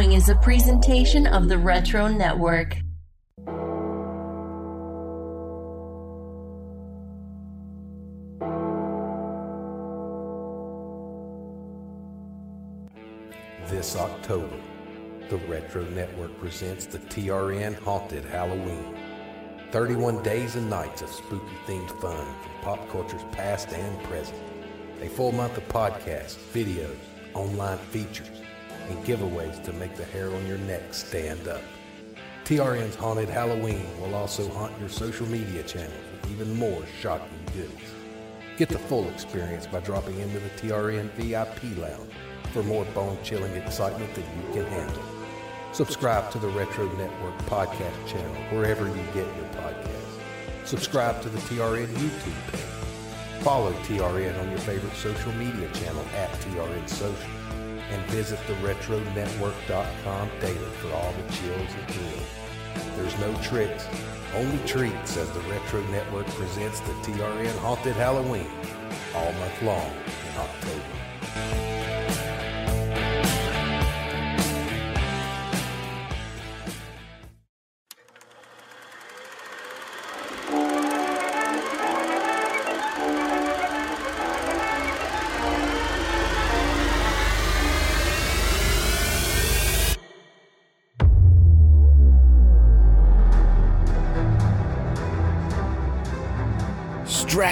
following is a presentation of the Retro Network. This October, the Retro Network presents the TRN Haunted Halloween. 31 days and nights of spooky themed fun from pop culture's past and present. A full month of podcasts, videos, online features, and giveaways to make the hair on your neck stand up. TRN's Haunted Halloween will also haunt your social media channels with even more shocking goodies. Get the full experience by dropping into the TRN VIP Lounge for more bone chilling excitement than you can handle. Subscribe to the Retro Network podcast channel wherever you get your podcasts. Subscribe to the TRN YouTube page. Follow TRN on your favorite social media channel at TRN Social. And visit theretronetwork.com daily for all the chills and thrills. There's no tricks, only treats as the Retro Network presents the TRN Haunted Halloween all month long in October.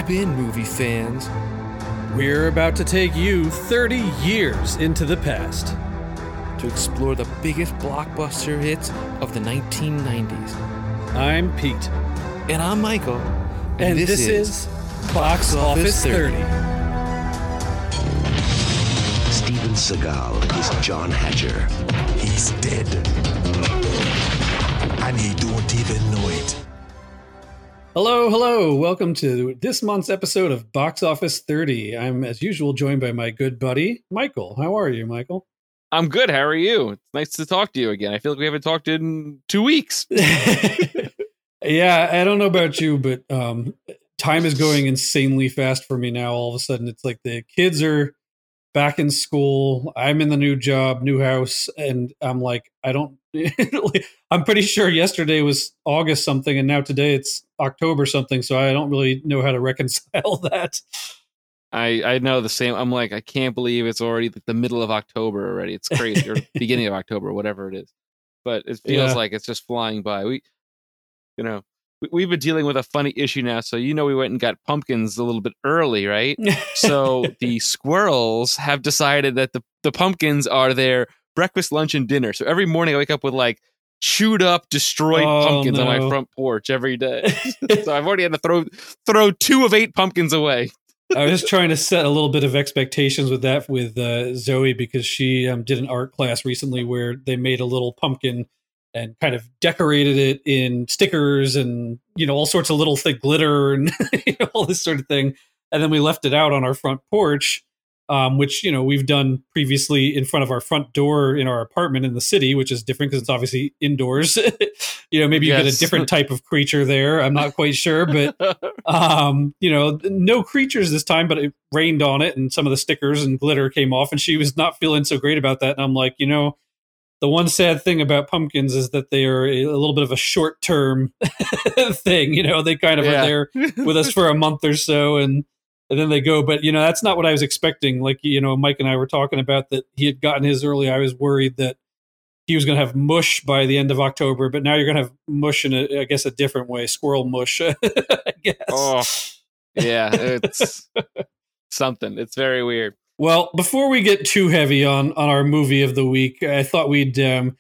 Strap in, movie fans. We're about to take you 30 years into the past. to explore the biggest blockbuster hits of the 1990s. I'm Pete, And I'm Michael. and, this, is, Box Office 30. Steven Seagal is John Hatcher. He's dead. And he don't even know it. Hello, hello. Welcome to this month's episode of Box Office 30. I'm, as usual, joined by my good buddy, Michael. How are you, Michael? I'm good. How are you? It's nice to talk to you again. I feel like we haven't talked in two weeks. yeah, I don't know about you, but um, time is going insanely fast for me now. All of a sudden, it's like the kids are back in school. I'm in the new job, new house, and I'm like, I don't. I'm pretty sure yesterday was August something, and now today it's October something. So I don't really know how to reconcile that. I I know the same. I'm like, I can't believe it's already the middle of October already. It's crazy, or beginning of October, whatever it is. But it feels Yeah. like it's just flying by. We, you know, we, we've been dealing with a funny issue now. So you know, we went and got pumpkins a little bit early, right? so the squirrels have decided that the, the pumpkins are their breakfast, lunch, and dinner. So every morning I wake up with like chewed up, destroyed Oh, pumpkins on my front porch every day. so I've already had to throw throw two of eight pumpkins away. I was just trying to set a little bit of expectations with that with uh, Zoe because she um, did an art class recently where they made a little pumpkin and kind of decorated it in stickers and you know all sorts of little thick glitter and you know, all this sort of thing. And then we left it out on our front porch, um, which you know we've done previously in front of our front door in our apartment in the city, which is different because it's obviously indoors. you know, maybe you get a different type of creature there. I'm not quite sure, but um you know no creatures this time but it rained on it and some of the stickers and glitter came off and she was not feeling so great about that and i'm like you know the one sad thing about pumpkins is that they are a, a little bit of a short term thing you know they kind of Yeah. are there with us for a month or so and and then they go but you know that's not what i was expecting like you know mike and i were talking about that he had gotten his early i was worried that he was going to have mush by the end of october but now you're going to have mush in a i guess a different way squirrel mush i guess oh, yeah, it's something. It's very weird. Well, before we get too heavy on on our movie of the week, I thought we'd um,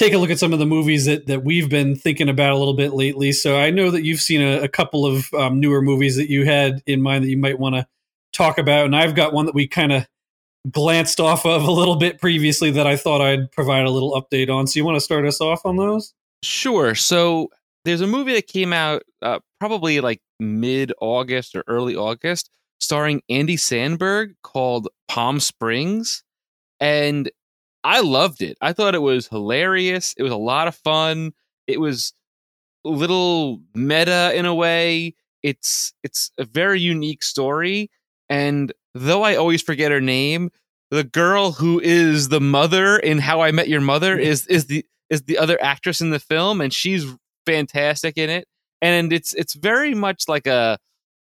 take a look at some of the movies that that we've been thinking about a little bit lately. So I know that you've seen a, a couple of um, newer movies that you had in mind that you might want to talk about, and I've got one that we kind of glanced off of a little bit previously that I thought I'd provide a little update on. So you want to start us off on those? Sure. So there's a movie that came out uh, probably like mid August or early August, starring Andy Samberg called Palm Springs, and I loved it. I thought it was hilarious. It was a lot of fun. It was a little meta in a way. It's it's a very unique story, and though I always forget her name, the girl who is the mother in How I Met Your Mother mm-hmm. is is the is the other actress in the film, and she's fantastic in it. And it's it's very much like a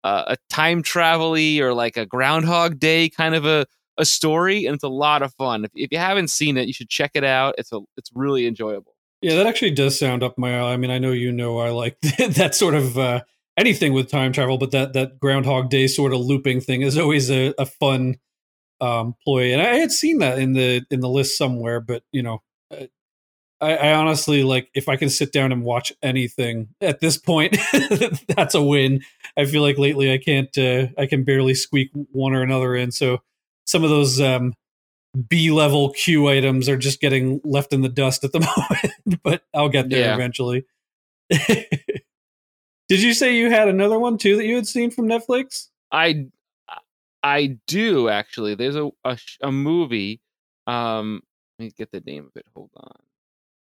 a, a time travel or like a Groundhog Day kind of a a story, and it's a lot of fun. If, if you haven't seen it, you should check it out. It's a it's really enjoyable. Yeah, that actually does sound up my alley. I mean, I know you know I like that sort of uh, anything with time travel, but that that Groundhog Day sort of looping thing is always a, a fun um, ploy. And I had seen that in the in the list somewhere, but you know, uh, I, I honestly like if I can sit down and watch anything at this point, that's a win. I feel like lately I can't uh, I can barely squeak one or another in. So some of those um, B level Q items are just getting left in the dust at the moment, but I'll get there Yeah. eventually. Did you say you had another one too that you had seen from Netflix? I I do actually. There's a a, a movie. Um, let me get the name of it. Hold on.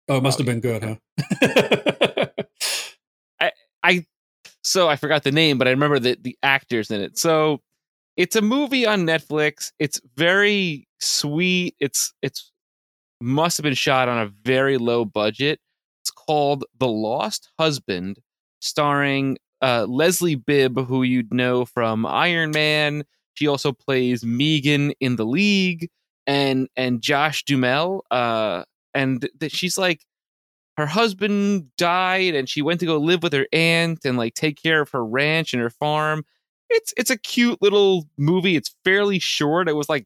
Oh, it must Oh, have been good, huh? I I so I forgot the name, but I remember the the actors in it. So it's a movie on Netflix. It's very sweet. It's it's must have been shot on a very low budget. It's called The Lost Husband, starring uh, Leslie Bibb, who you'd know from Iron Man. She also plays Megan in The League, and and Josh Duhamel. Uh, and that she's like her husband died and she went to go live with her aunt and like take care of her ranch and her farm. It's it's a cute little movie. It's fairly short. It was like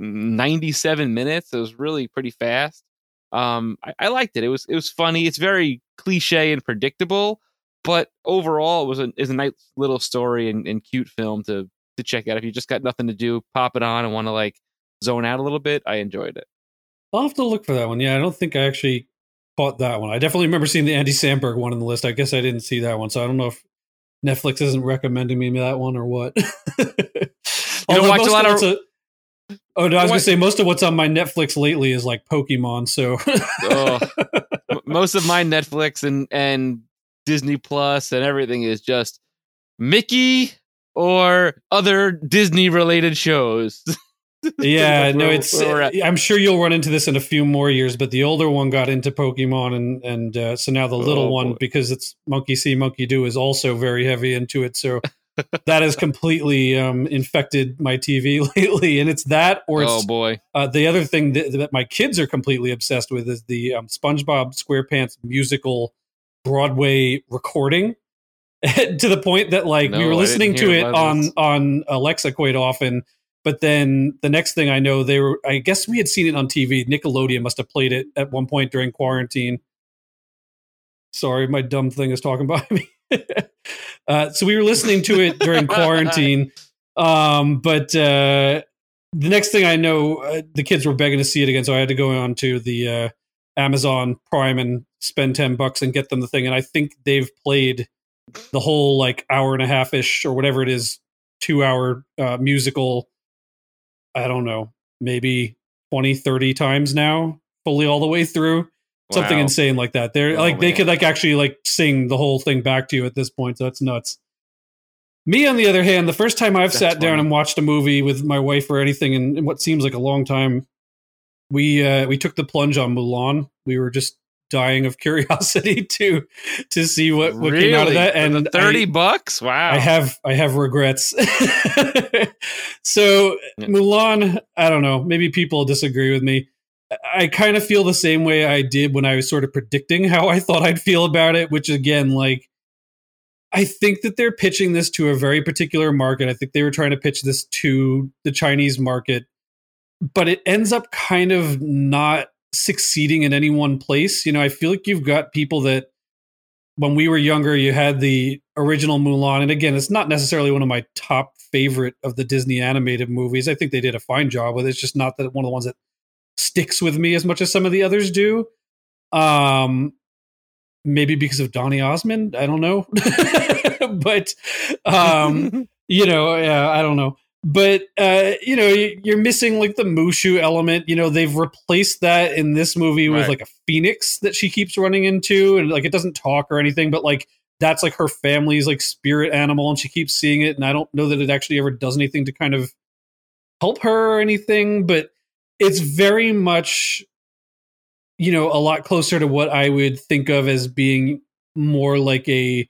97 minutes. It was really pretty fast. Um I, I liked it. It was it was funny. It's very cliche and predictable, but overall it was a is a nice little story and, and cute film to to check out. If you just got nothing to do, pop it on and want to like zone out a little bit. I enjoyed it. I'll have to look for that one. Yeah, I don't think I actually caught that one. I definitely remember seeing the Andy Samberg one on the list. I guess I didn't see that one, so I don't know if Netflix isn't recommending me that one or what. Although watch a lot of- a- oh no, I was gonna say most of what's on my Netflix lately is like Pokemon. So oh, most of my Netflix and and Disney Plus and everything is just Mickey or other Disney related shows. yeah, no, it's. I'm sure you'll run into this in a few more years, but the older one got into Pokemon, and and uh, so now the little Oh, one, boy. because it's Monkey See, Monkey Do, is also very heavy into it. So that has completely um, infected my TV lately, and it's that, or oh boy, uh, the other thing that, that my kids are completely obsessed with is the um, SpongeBob SquarePants musical Broadway recording. to the point that like we were listening to hear it on on Alexa quite often, but then the next thing I know, they were. I guess we had seen it on TV. Nickelodeon must have played it at one point during quarantine. Sorry, my dumb thing is talking by me. uh, so we were listening to it during quarantine, um, but uh, the next thing I know, uh, the kids were begging to see it again, so I had to go on to the uh, Amazon Prime and spend ten bucks and get them the thing. And I think they've played the whole like hour and a half ish or whatever it is, two hour uh, musical. I don't know, maybe 20, 30 times now, fully all the way through. Something insane like that. They're Oh, like they could like actually like sing the whole thing back to you at this point. So that's nuts. Me, on the other hand, the first time I've That's sat down and watched a movie with my wife or anything in, in what seems like a long time, we uh, we took the plunge on Mulan. We were just dying of curiosity to to see what, what came out of that. And thirty I, bucks. Wow. I have I have regrets. so Yeah. Mulan, I don't know. Maybe people disagree with me. I kind of feel the same way I did when I was sort of predicting how I thought I'd feel about it, which again, like I think that they're pitching this to a very particular market. I think they were trying to pitch this to the Chinese market, but it ends up kind of not succeeding in any one place. You know, I feel like you've got people that when we were younger, you had the original Mulan. And again, it's not necessarily one of my top favorite of the Disney animated movies. I think they did a fine job with it. It's just not that one of the ones that sticks with me as much as some of the others do. Um, maybe because of Donny Osmond. I don't know. but, um, you know, yeah, I don't know. But uh, you know, you're missing like the Mushu element. You know, they've replaced that in this movie with Right. like a phoenix that she keeps running into, and like it doesn't talk or anything, but like that's like her family's like spirit animal, and she keeps seeing it. And I don't know that it actually ever does anything to kind of help her or anything, but it's very much you know a lot closer to what I would think of as being more like a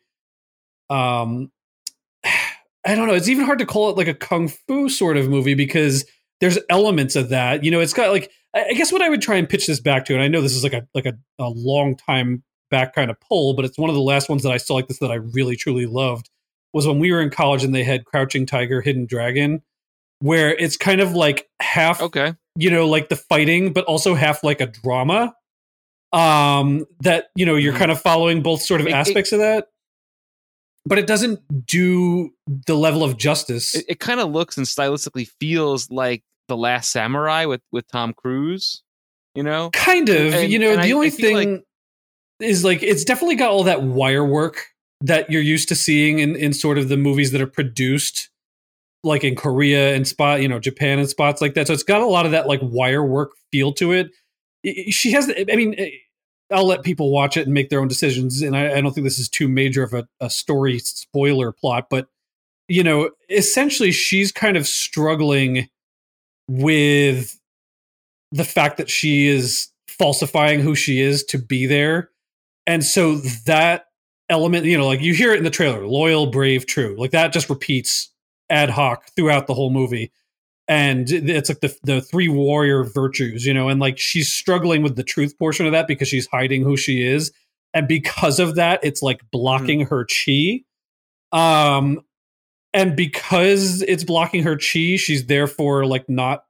um I don't know, it's even hard to call it like a kung fu sort of movie because there's elements of that. You know, it's got like I guess what I would try and pitch this back to, and I know this is like a like a, a long time back kind of pull, but it's one of the last ones that I saw like this that I really truly loved was when we were in college and they had Crouching Tiger, Hidden Dragon, where it's kind of like half Okay. you know, like the fighting, but also half like a drama. Um, that you know you're Mhm. kind of following both sort of It- it- aspects of that, but it doesn't do the level of justice. It, it kind of looks and stylistically feels like The Last Samurai with with Tom Cruise. You know, kind of, and- you know, the I- only I thing like- is like it's definitely got all that wire work that you're used to seeing in in sort of the movies that are produced like in Korea and spot, you know, Japan and spots like that. So it's got a lot of that like wire work feel to it. She has, I mean, I'll let people watch it and make their own decisions. And I, I don't think this is too major of a, a story spoiler plot, but you know, essentially she's kind of struggling with the fact that she is falsifying who she is to be there. And so that element, you know, like you hear it in the trailer loyal, brave, true. Like that just repeats ad hoc throughout the whole movie. And it's like the, the three warrior virtues, you know, and like she's struggling with the truth portion of that because she's hiding who she is. And because of that, it's like blocking her chi. Um, and because it's blocking her chi, she's therefore like not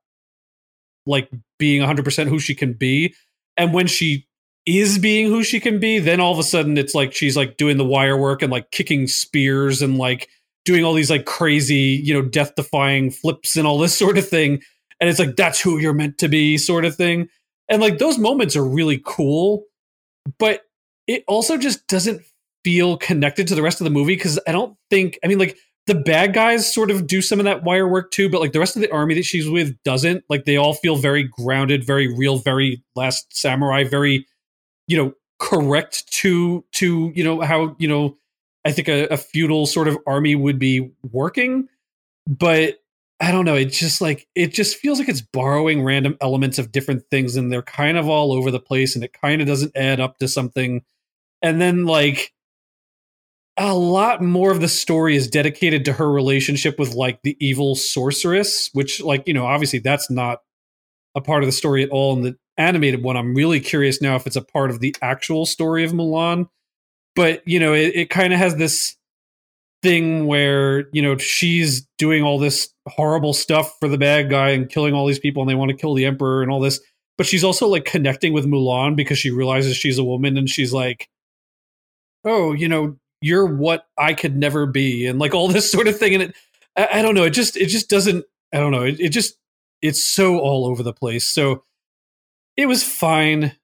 like being 100% who she can be. And when she is being who she can be, then all of a sudden it's like she's like doing the wire work and like kicking spears and like doing all these like crazy, you know, death defying flips and all this sort of thing. And it's like, that's who you're meant to be, sort of thing. And like those moments are really cool, but it also just doesn't feel connected to the rest of the movie because I don't think, I mean, like the bad guys sort of do some of that wire work too, but like the rest of the army that she's with doesn't. Like they all feel very grounded, very real, very last samurai, very, you know, correct to to, you know, how, you know, I think a, a feudal sort of army would be working. But I don't know. It just like it just feels like it's borrowing random elements of different things and they're kind of all over the place and it kind of doesn't add up to something. And then like a lot more of the story is dedicated to her relationship with like the evil sorceress, which like, you know, obviously that's not a part of the story at all in the animated one. I'm really curious now if it's a part of the actual story of Mulan. But, you know, it, it kind of has this thing where, you know, she's doing all this horrible stuff for the bad guy and killing all these people and they want to kill the emperor and all this. But she's also like connecting with Mulan because she realizes she's a woman and she's like, oh, you know, you're what I could never be, and like all this sort of thing. And it, I, I don't know, it just, it just doesn't, I don't know, it, it just, it's so all over the place. So it was fine.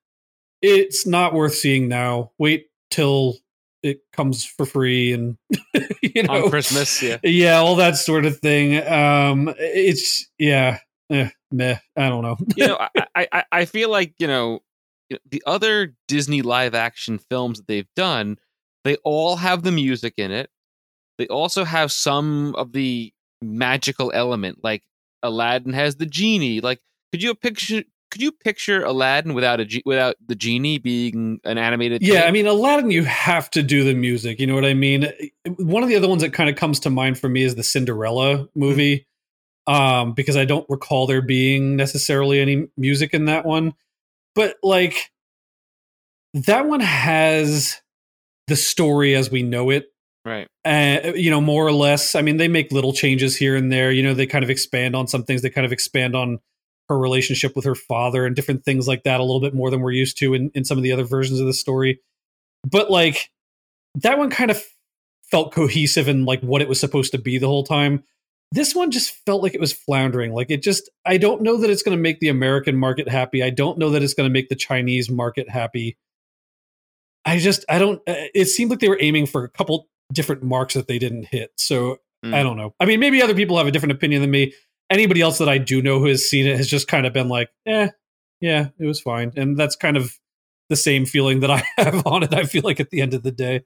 It's not worth seeing now. Wait till it comes for free and you know on Christmas, yeah. yeah all that sort of thing um it's yeah eh, meh i don't know you know, I, I, I- I feel like you know, the other Disney live action films that they've done, they all have the music in it. They also have some of the magical element, like Aladdin has the genie. Like, could you picture? Could you picture Aladdin without a without the genie being an animated? Yeah, thing? I mean, Aladdin, you have to do the music. You know what I mean? One of the other ones that kind of comes to mind for me is the Cinderella movie, um, because I don't recall there being necessarily any music in that one. But like, that one has the story as we know it. right. Uh, you know, more or less. I mean, they make little changes here and there. You know, they kind of expand on some things. They kind of expand on her relationship with her father and different things like that a little bit more than we're used to in, in some of the other versions of the story. But like that one kind of felt cohesive and like what it was supposed to be the whole time. This one just felt like it was floundering. Like it just, I don't know that it's going to make the American market happy. I don't know that it's going to make the Chinese market happy. I just, I don't, uh, it seemed like they were aiming for a couple different marks that they didn't hit. So Mm. I don't know. I mean, maybe other people have a different opinion than me. Anybody else that I do know who has seen it has just kind of been like, eh, yeah, it was fine. And that's kind of the same feeling that I have on it. I feel like at the end of the day.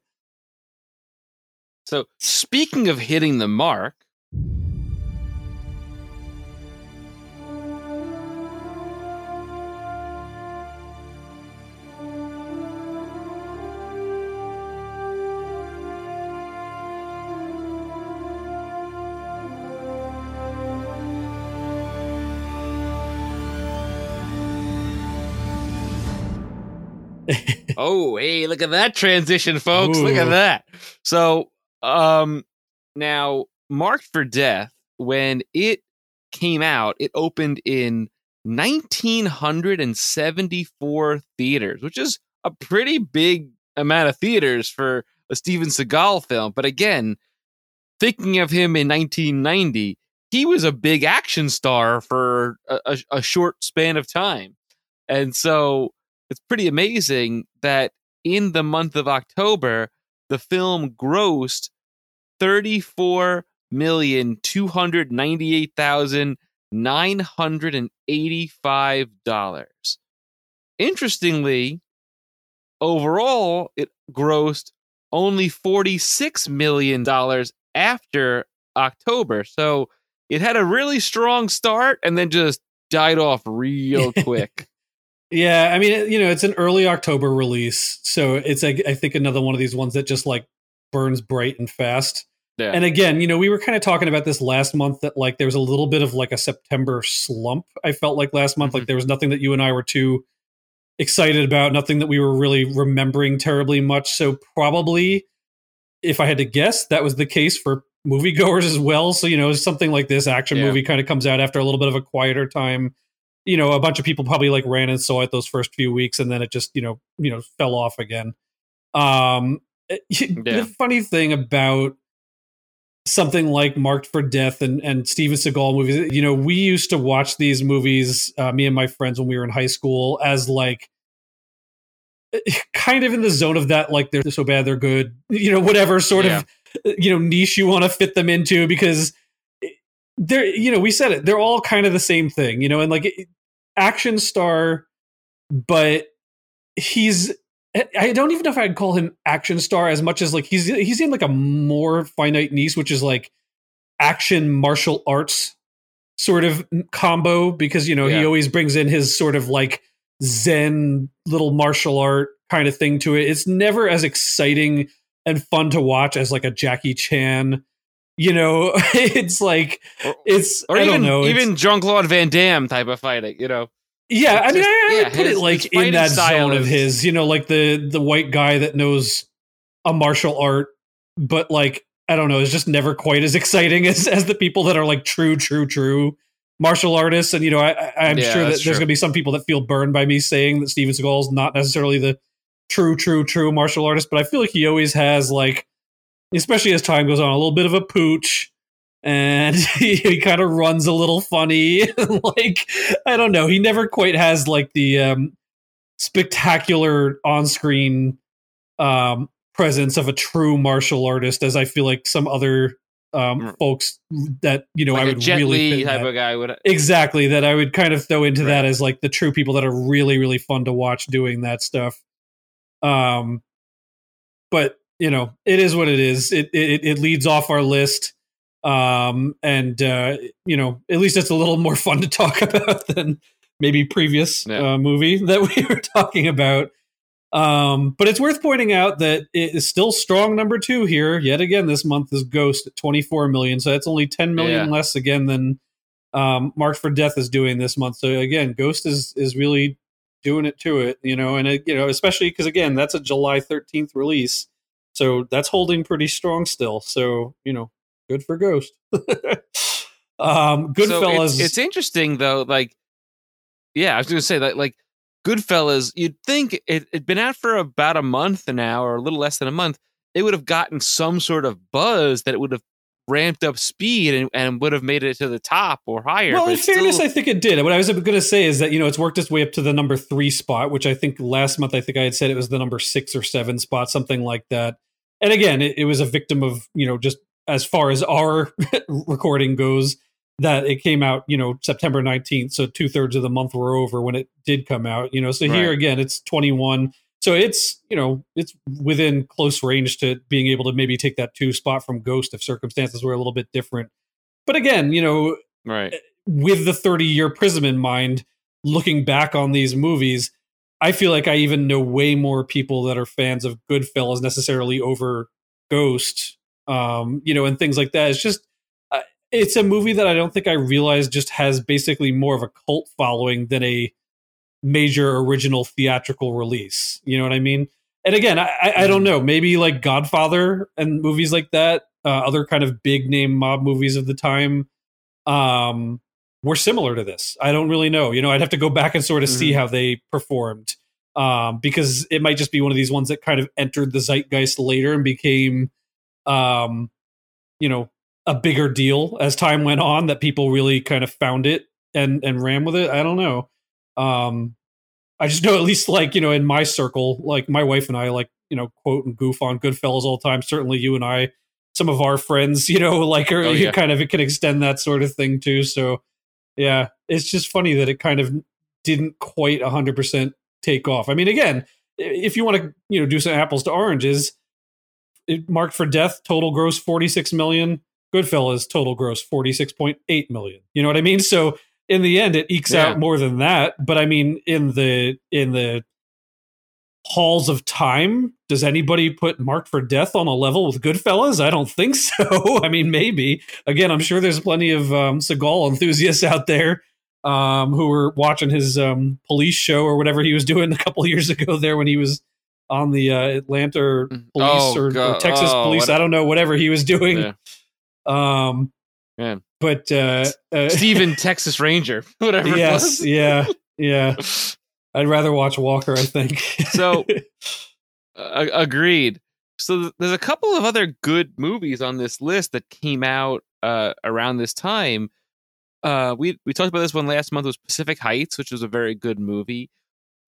So speaking of hitting the mark, oh, hey, look at that transition, folks. Look at that. So, um, now Marked for Death, when it came out, it opened in 1974 theaters, which is a pretty big amount of theaters for a Steven Seagal film. But again, thinking of him in 1990, he was a big action star for a, a, a short span of time. And so it's pretty amazing that in the month of October, the film grossed thirty-four million two hundred ninety-eight thousand nine hundred and eighty-five dollars. Interestingly, overall, it grossed only forty-six million dollars after October. So it had a really strong start and then just died off real quick. Yeah, I mean, you know, it's an early October release, so it's like I think another one of these ones that just like burns bright and fast. Yeah. And again, you know, we were kind of talking about this last month that like there was a little bit of like a September slump. I felt like last month, like Mhm. there was nothing that you and I were too excited about, nothing that we were really remembering terribly much. So probably, if I had to guess, that was the case for moviegoers as well. So you know, something like this action Yeah. movie kind of comes out after a little bit of a quieter time. You know, a bunch of people probably like ran and saw it those first few weeks, and then it just you know you know fell off again. Um, the funny thing about something like Marked for Death and and Steven Seagal movies, you know, we used to watch these movies, uh, me and my friends when we were in high school, as like kind of in the zone of that, like they're so bad they're good, you know, whatever sort Yeah. of you know niche you want to fit them into because they're you know we said it they're all kind of the same thing you know and like action star but he's I don't even know if I'd call him action star as much as like he's he's in like a more finite niche, which is like action martial arts sort of combo because you know he always brings in his sort of like zen little martial art kind of thing to it. It's never as exciting and fun to watch as like a Jackie Chan. You know, it's like Or- it's or I even don't know even Jean Claude Van Damme type of fighting, you know. yeah, I mean, just- I, I yeah, put his- it like in that zone of his, you know, like the the white guy that knows a martial art, but like I don't know, it's just never quite as exciting as as the people that are like true, true, true martial artists. And you know, I, I- I'm Yeah, sure that there's true. going to be some people that feel burned by me saying that Steven Seagal is not necessarily the true, true, true martial artist, but I feel like he always has like, especially as time goes on, a little bit of a pooch. And he, he kind of runs a little funny. like, I don't know. He never quite has like the um, spectacular on screen um, presence of a true martial artist, as I feel like some other um, Mm. folks that, you know, like I would really fit Li in type that. of guy would Exactly. That I would kind of throw into that as like the true people that are really, really fun to watch doing that stuff. Um, but you know, it is what it is. It it, it leads off our list. Um, and uh, you know, at least it's a little more fun to talk about than maybe previous Yeah. uh, movie that we were talking about. Um, but it's worth pointing out that it is still strong number two here. Yet again, this month is Ghost at 24 million. So that's only 10 million Yeah. less again than um, Marked for Death is doing this month. So again, Ghost is is really doing it to it, you know, and it, you know, especially because again, that's a July 13th release. So that's holding pretty strong still. So, you know, good for Ghost. um, So Goodfellas. it's, it's interesting though, like yeah, I was gonna say that like Goodfellas, you'd think it had been out for about a month now, or a little less than a month. It would have gotten some sort of buzz that it would have ramped up speed and, and would have made it to the top or higher. well, in fairness, still- I think it did. What I was going to say is that you know it's worked its way up to the number three spot, which I think last month I think I had said it was the number six or seven spot, something like that. And again, it, it was a victim of you know just as far as our recording goes, that it came out you know September nineteenth, so two thirds of the month were over when it did come out. You know, so here again, it's twenty one. So it's you know it's within close range to being able to maybe take that two spot from Ghost if circumstances were a little bit different. But again, you know, right. Eh, with the 30 year prism in mind, looking back on these movies, I feel like I even know way more people that are fans of Goodfellas necessarily over Ghost, um, you know, and things like that. It's just, uh, it's a movie that I don't think I realized just has basically more of a cult following than a major original theatrical release. You know what I mean? And again, I, I, I don't know. Maybe like Godfather and movies like that, uh, other kind of big name mob movies of the time, um, were similar to this. I don't really know. You know, I'd have to go back and sort of see how they performed um, because it might just be one of these ones that kind of entered the zeitgeist later and became, um, you know, a bigger deal as time went on. That people really kind of found it and and ran with it. I don't know. Um, I just know at least like you know in my circle, like my wife and I like you know quote and goof on Goodfellas all the time. Certainly you and I, some of our friends, you know, like are, Oh, yeah. kind of it can extend that sort of thing too. So yeah, it's just funny that it kind of didn't quite hundred percent take off. I mean, again, if you want to you know do some apples to oranges, it marked for death total gross forty six million. Goodfellas total gross forty six point eight million. You know what I mean? So in the end, it ekes Yeah. out more than that. But I mean, in the in the halls of time, does anybody put Marked for Death on a level with Goodfellas? I don't think so. I mean, maybe. Again, I'm sure there's plenty of um, Seagal enthusiasts out there um, who were watching his um, police show or whatever he was doing a couple years ago there when he was on the uh, Atlanta police Oh, or, or Texas Oh, police. what- I don't know, whatever he was doing. Yeah. Um, Man. but uh, uh, Steven Texas Ranger, whatever. it yes, was. yeah, yeah. I'd rather watch Walker. I think. So, uh, agreed. So th- there's a couple of other good movies on this list that came out uh, around this time. Uh, we we talked about this one last month was Pacific Heights, which was a very good movie.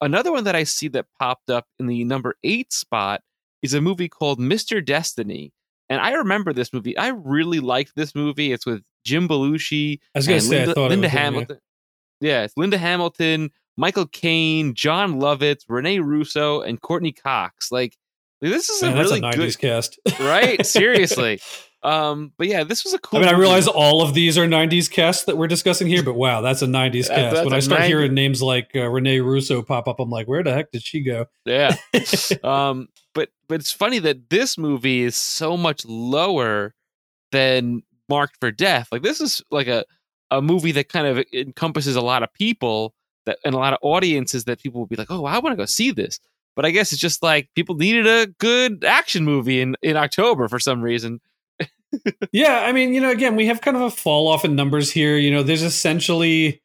Another one that I see that popped up in the number eight spot is a movie called Mr. Destiny. And I remember this movie. I really liked this movie. It's with Jim Belushi. I was gonna and say, Linda, it Linda was him, yeah. Hamilton. Yeah, it's Linda Hamilton, Michael Caine, Jon Lovitz, Renee Russo, and Courteney Cox. Like this is Man, a that's really a '90s good, cast, right? Seriously. Um, but yeah, this was a cool. I mean, I realize all of these are '90s casts that we're discussing here, but wow, that's a '90s That- cast. that's When I start 90s hearing names like uh, Renee Russo pop up, I'm like, where the heck did she go? Yeah. um, but but it's funny that this movie is so much lower than Marked for Death. Like this is like a a movie that kind of encompasses a lot of people that and a lot of audiences that people will be like, oh, I want to go see this. But I guess it's just like people needed a good action movie in in October for some reason. yeah, I mean, you know, again, we have kind of a fall off in numbers here. You know, there's essentially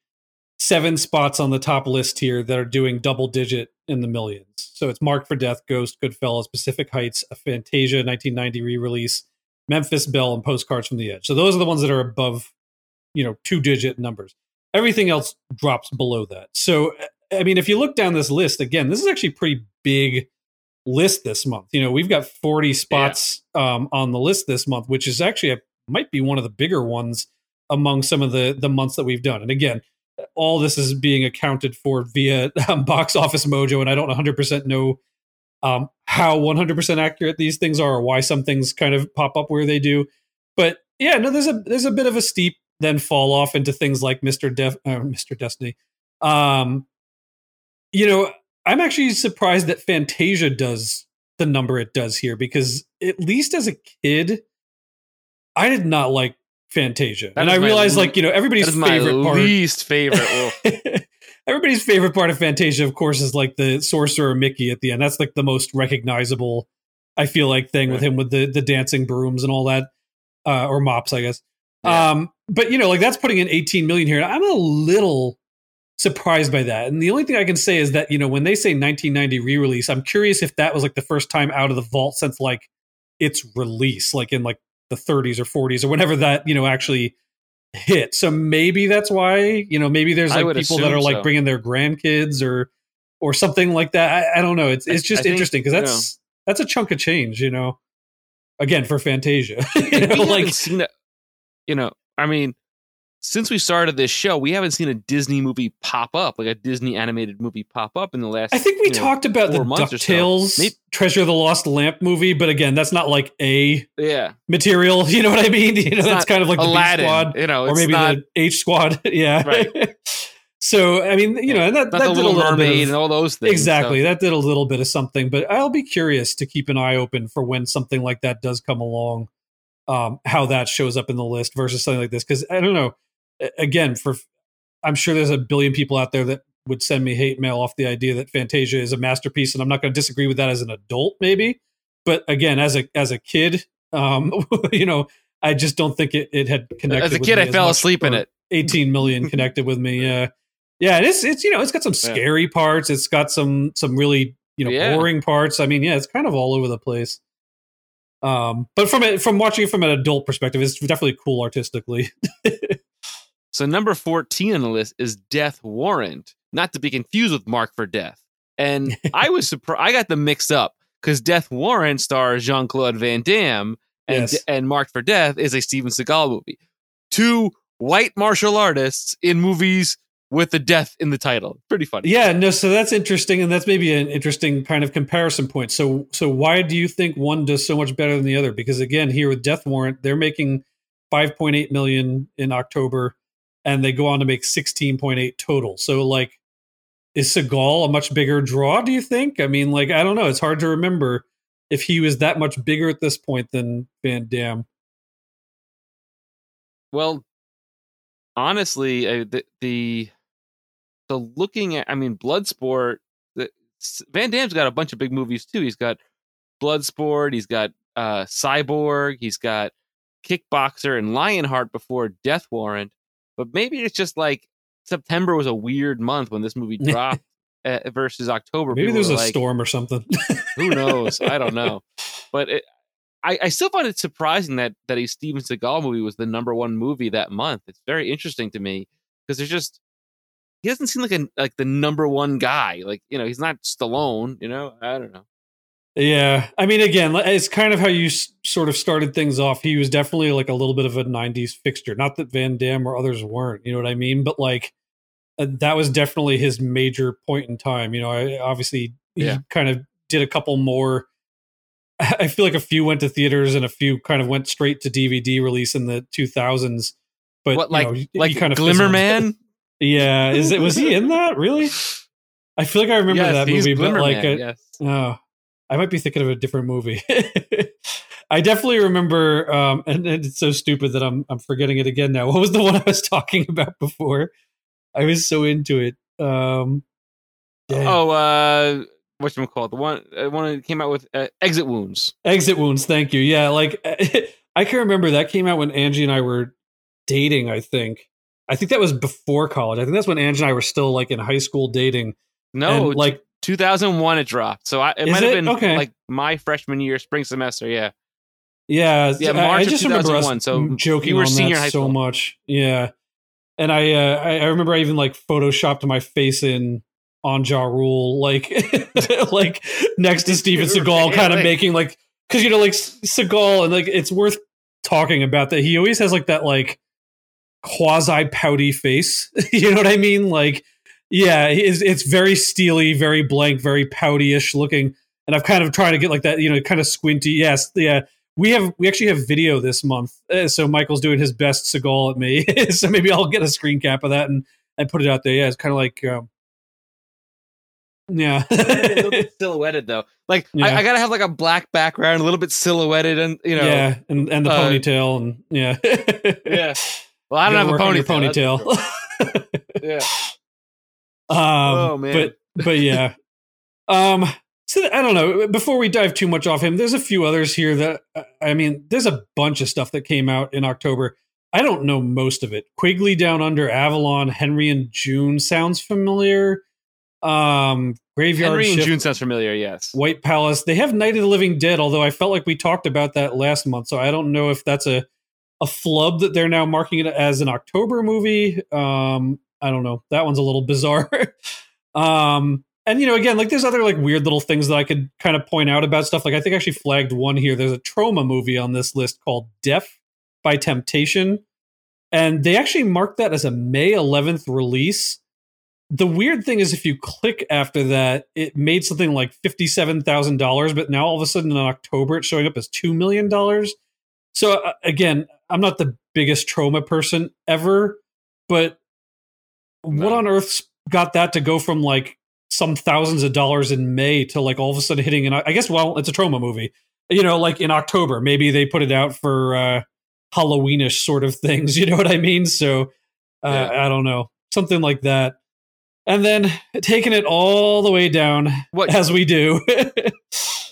seven spots on the top list here that are doing double digit in the millions. So it's Marked for Death, Ghost, Goodfellas, Pacific Heights, a Fantasia 1990 re-release, Memphis Belle, and Postcards from the Edge. So those are the ones that are above, you know, two digit numbers. Everything else drops below that. So I mean, if you look down this list again, this is actually a pretty big list this month. You know, we've got 40 spots um, on the list this month, which is actually a, might be one of the bigger ones among some of the the months that we've done. And again, all this is being accounted for via um, Box Office Mojo, and I don't 100% know um, how 100% accurate these things are, or why some things kind of pop up where they do. But yeah, no, there's a there's a bit of a steep then fall off into things like Mr. Def, uh, Mr. Destiny. Um, you know, I'm actually surprised that Fantasia does the number it does here because at least as a kid, I did not like Fantasia, That and I realized le- like you know everybody's That is my favorite part. least favorite. Everybody's favorite part of Fantasia, of course, is like the sorcerer Mickey at the end. That's like the most recognizable, I feel like, thing with him with the the dancing brooms and all that, uh, or mops, I guess. Yeah. Um, but you know, like that's putting in 18 million here. I'm a little surprised by that. And the only thing I can say is that you know when they say 1990 re-release, I'm curious if that was like the first time out of the vault since like its release, like in like the 30s or 40s or whenever that you know actually hit. So maybe that's why you know maybe there's like people that are like so. bringing their grandkids or or something like that. I, I don't know. It's it's just I interesting because you that's that's a chunk of change, you know. Again for Fantasia, you we know, haven't like seen a, you know, I mean, since we started this show, we haven't seen a Disney movie pop up, like a Disney animated movie pop up in the last. I think we you know, talked about the or so. Ducktales Maybe- Treasure of the Lost Lamp movie, but again, that's not like a yeah, material. You know what I mean? You know, It's that's kind of like the B Squad You know, or maybe not, the H Squad. yeah, Right. so I mean, you know, and that, that did a Little little Mermaid bit and all those things. exactly so- that did a little bit of something. But I'll be curious to keep an eye open for when something like that does come along. Um, how that shows up in the list versus something like this because I don't know. Again, for I'm sure there's a billion people out there that would send me hate mail off the idea that Fantasia is a masterpiece, and I'm not going to disagree with that as an adult, maybe. But again, as a as a kid, um, you know, I just don't think it, it had connected. As a kid, I fell much, asleep in it. 18 million connected with me. Yeah, yeah. And it's it's you know it's got some Yeah. scary parts. It's got some some really you know Yeah. boring parts. I mean, yeah, it's kind of all over the place. Um, but from it from watching it from an adult perspective, it's definitely cool artistically. So number 14 on the list is Death Warrant, not to be confused with Mark for Death. And I was surprised. I got them mixed up because Death Warrant stars Jean Claude Van Damme, and Yes. and Mark for Death is a Steven Seagal movie. Two white martial artists in movies with the death in the title. Pretty funny. Yeah, no, so that's interesting, and that's maybe an interesting kind of comparison point. So, so why do you think one does so much better than the other? Because again, here with Death Warrant, they're making 5.8 million in October, and they go on to make 16.8 total. So, like, is Seagal a much bigger draw? Do you think? I mean, like, I don't know. It's hard to remember if he was that much bigger at this point than Van Damme. Well, honestly, uh, the, the so looking at, I mean, Bloodsport. The, Van Damme's got a bunch of big movies too. He's got Bloodsport. He's got uh, Cyborg. He's got Kickboxer and Lionheart before Death Warrant. But maybe it's just like September was a weird month when this movie dropped uh, versus October. Maybe there's a like, storm or something. who knows? I don't know. But it, I, I still find it surprising that that a Steven Seagal movie was the number one movie that month. It's very interesting to me because there's just he doesn't seem like a like the number one guy. Like you know, he's not Stallone. You know, I don't know. Yeah, I mean, again, it's kind of how you s- sort of started things off. He was definitely like a little bit of a '90s fixture. Not that Van Damme or others weren't, you know what I mean? But like, uh, that was definitely his major point in time. You know, I, obviously he Yeah. kind of did a couple more. I feel like a few went to theaters and a few kind of went straight to DVD release in the 2000s. But what you like know, he- he like kind of Glimmer fizzled. Man? Yeah, is it was he in that really? I feel like I remember yes, that movie, but like, Man. uh, yes. Oh, I might be thinking of a different movie. I definitely remember, um, and, and it's so stupid that I'm I'm forgetting it again now. What was the one I was talking about before? I was so into it. Um, damn. Oh, uh, what's it called? The one uh, one that came out with uh, Exit Wounds. Exit wounds. Thank you. Yeah, like I can remember that came out when Angie and I were dating. I think. I think that was before college. I think that's when Angie and I were still like in high school dating. No, And, like 2001 it dropped. So I, it might have been Okay. like my freshman year, spring semester. Yeah. Yeah, Yeah, I- March I of just remember us 2001, so joking you were on senior that high so much. Yeah, and I, uh, I I remember I even like photoshopped my face in on Ja Rule, like like next to Steven Seagal, kind of making like because you know like Seagal and like it's worth talking about that he always has like that like quasi pouty face. you know what I mean? Like yeah, he is, it's very steely, very blank, very pouty-ish looking. And I've kind of tried to get like that, you know, kind of squinty. Yes, yeah. We have we actually have video this month, uh, so Michael's doing his best Seagal at me. so maybe I'll get a screen cap of that and and put it out there. Yeah, it's kind of like, um, yeah, a little bit silhouetted though. Like I, I gotta have like a black background, a little bit silhouetted, and you know, yeah, and and the uh, ponytail and yeah, yeah. Well, I don't have a Gotta work on your ponytail. ponytail. Yeah. Um, Oh, man. But but yeah. um. So I don't know. Before we dive too much off him, there's a few others here that uh, I mean, there's a bunch of stuff that came out in October. I don't know most of it. Quigley Down Under, Avalon, Henry and June sounds familiar. Um, Graveyard Henry and Shift, June sounds familiar. Yes. White Palace. They have Night of the Living Dead, although I felt like we talked about that last month, so I don't know if that's a a flub that they're now marking it as an October movie. Um, I don't know. That one's a little bizarre. um, and you know, again, like there's other like weird little things that I could kind of point out about stuff. Like I think I actually flagged one here. There's a Troma movie on this list called Def by Temptation, and they actually marked that as a May 11th release. The weird thing is, if you click after that, it made something like fifty-seven thousand dollars, but now all of a sudden in October, it's showing up as two million dollars. So uh, again, I'm not the biggest Troma person ever, but what on earth's got that to go from like some thousands of dollars in May to like all of a sudden hitting? And I guess well, it's a Troma movie, you know, like in October. Maybe they put it out for uh, Halloweenish sort of things. You know what I mean? So uh, Yeah. I don't know, something like that. and then taking it all the way down What as we do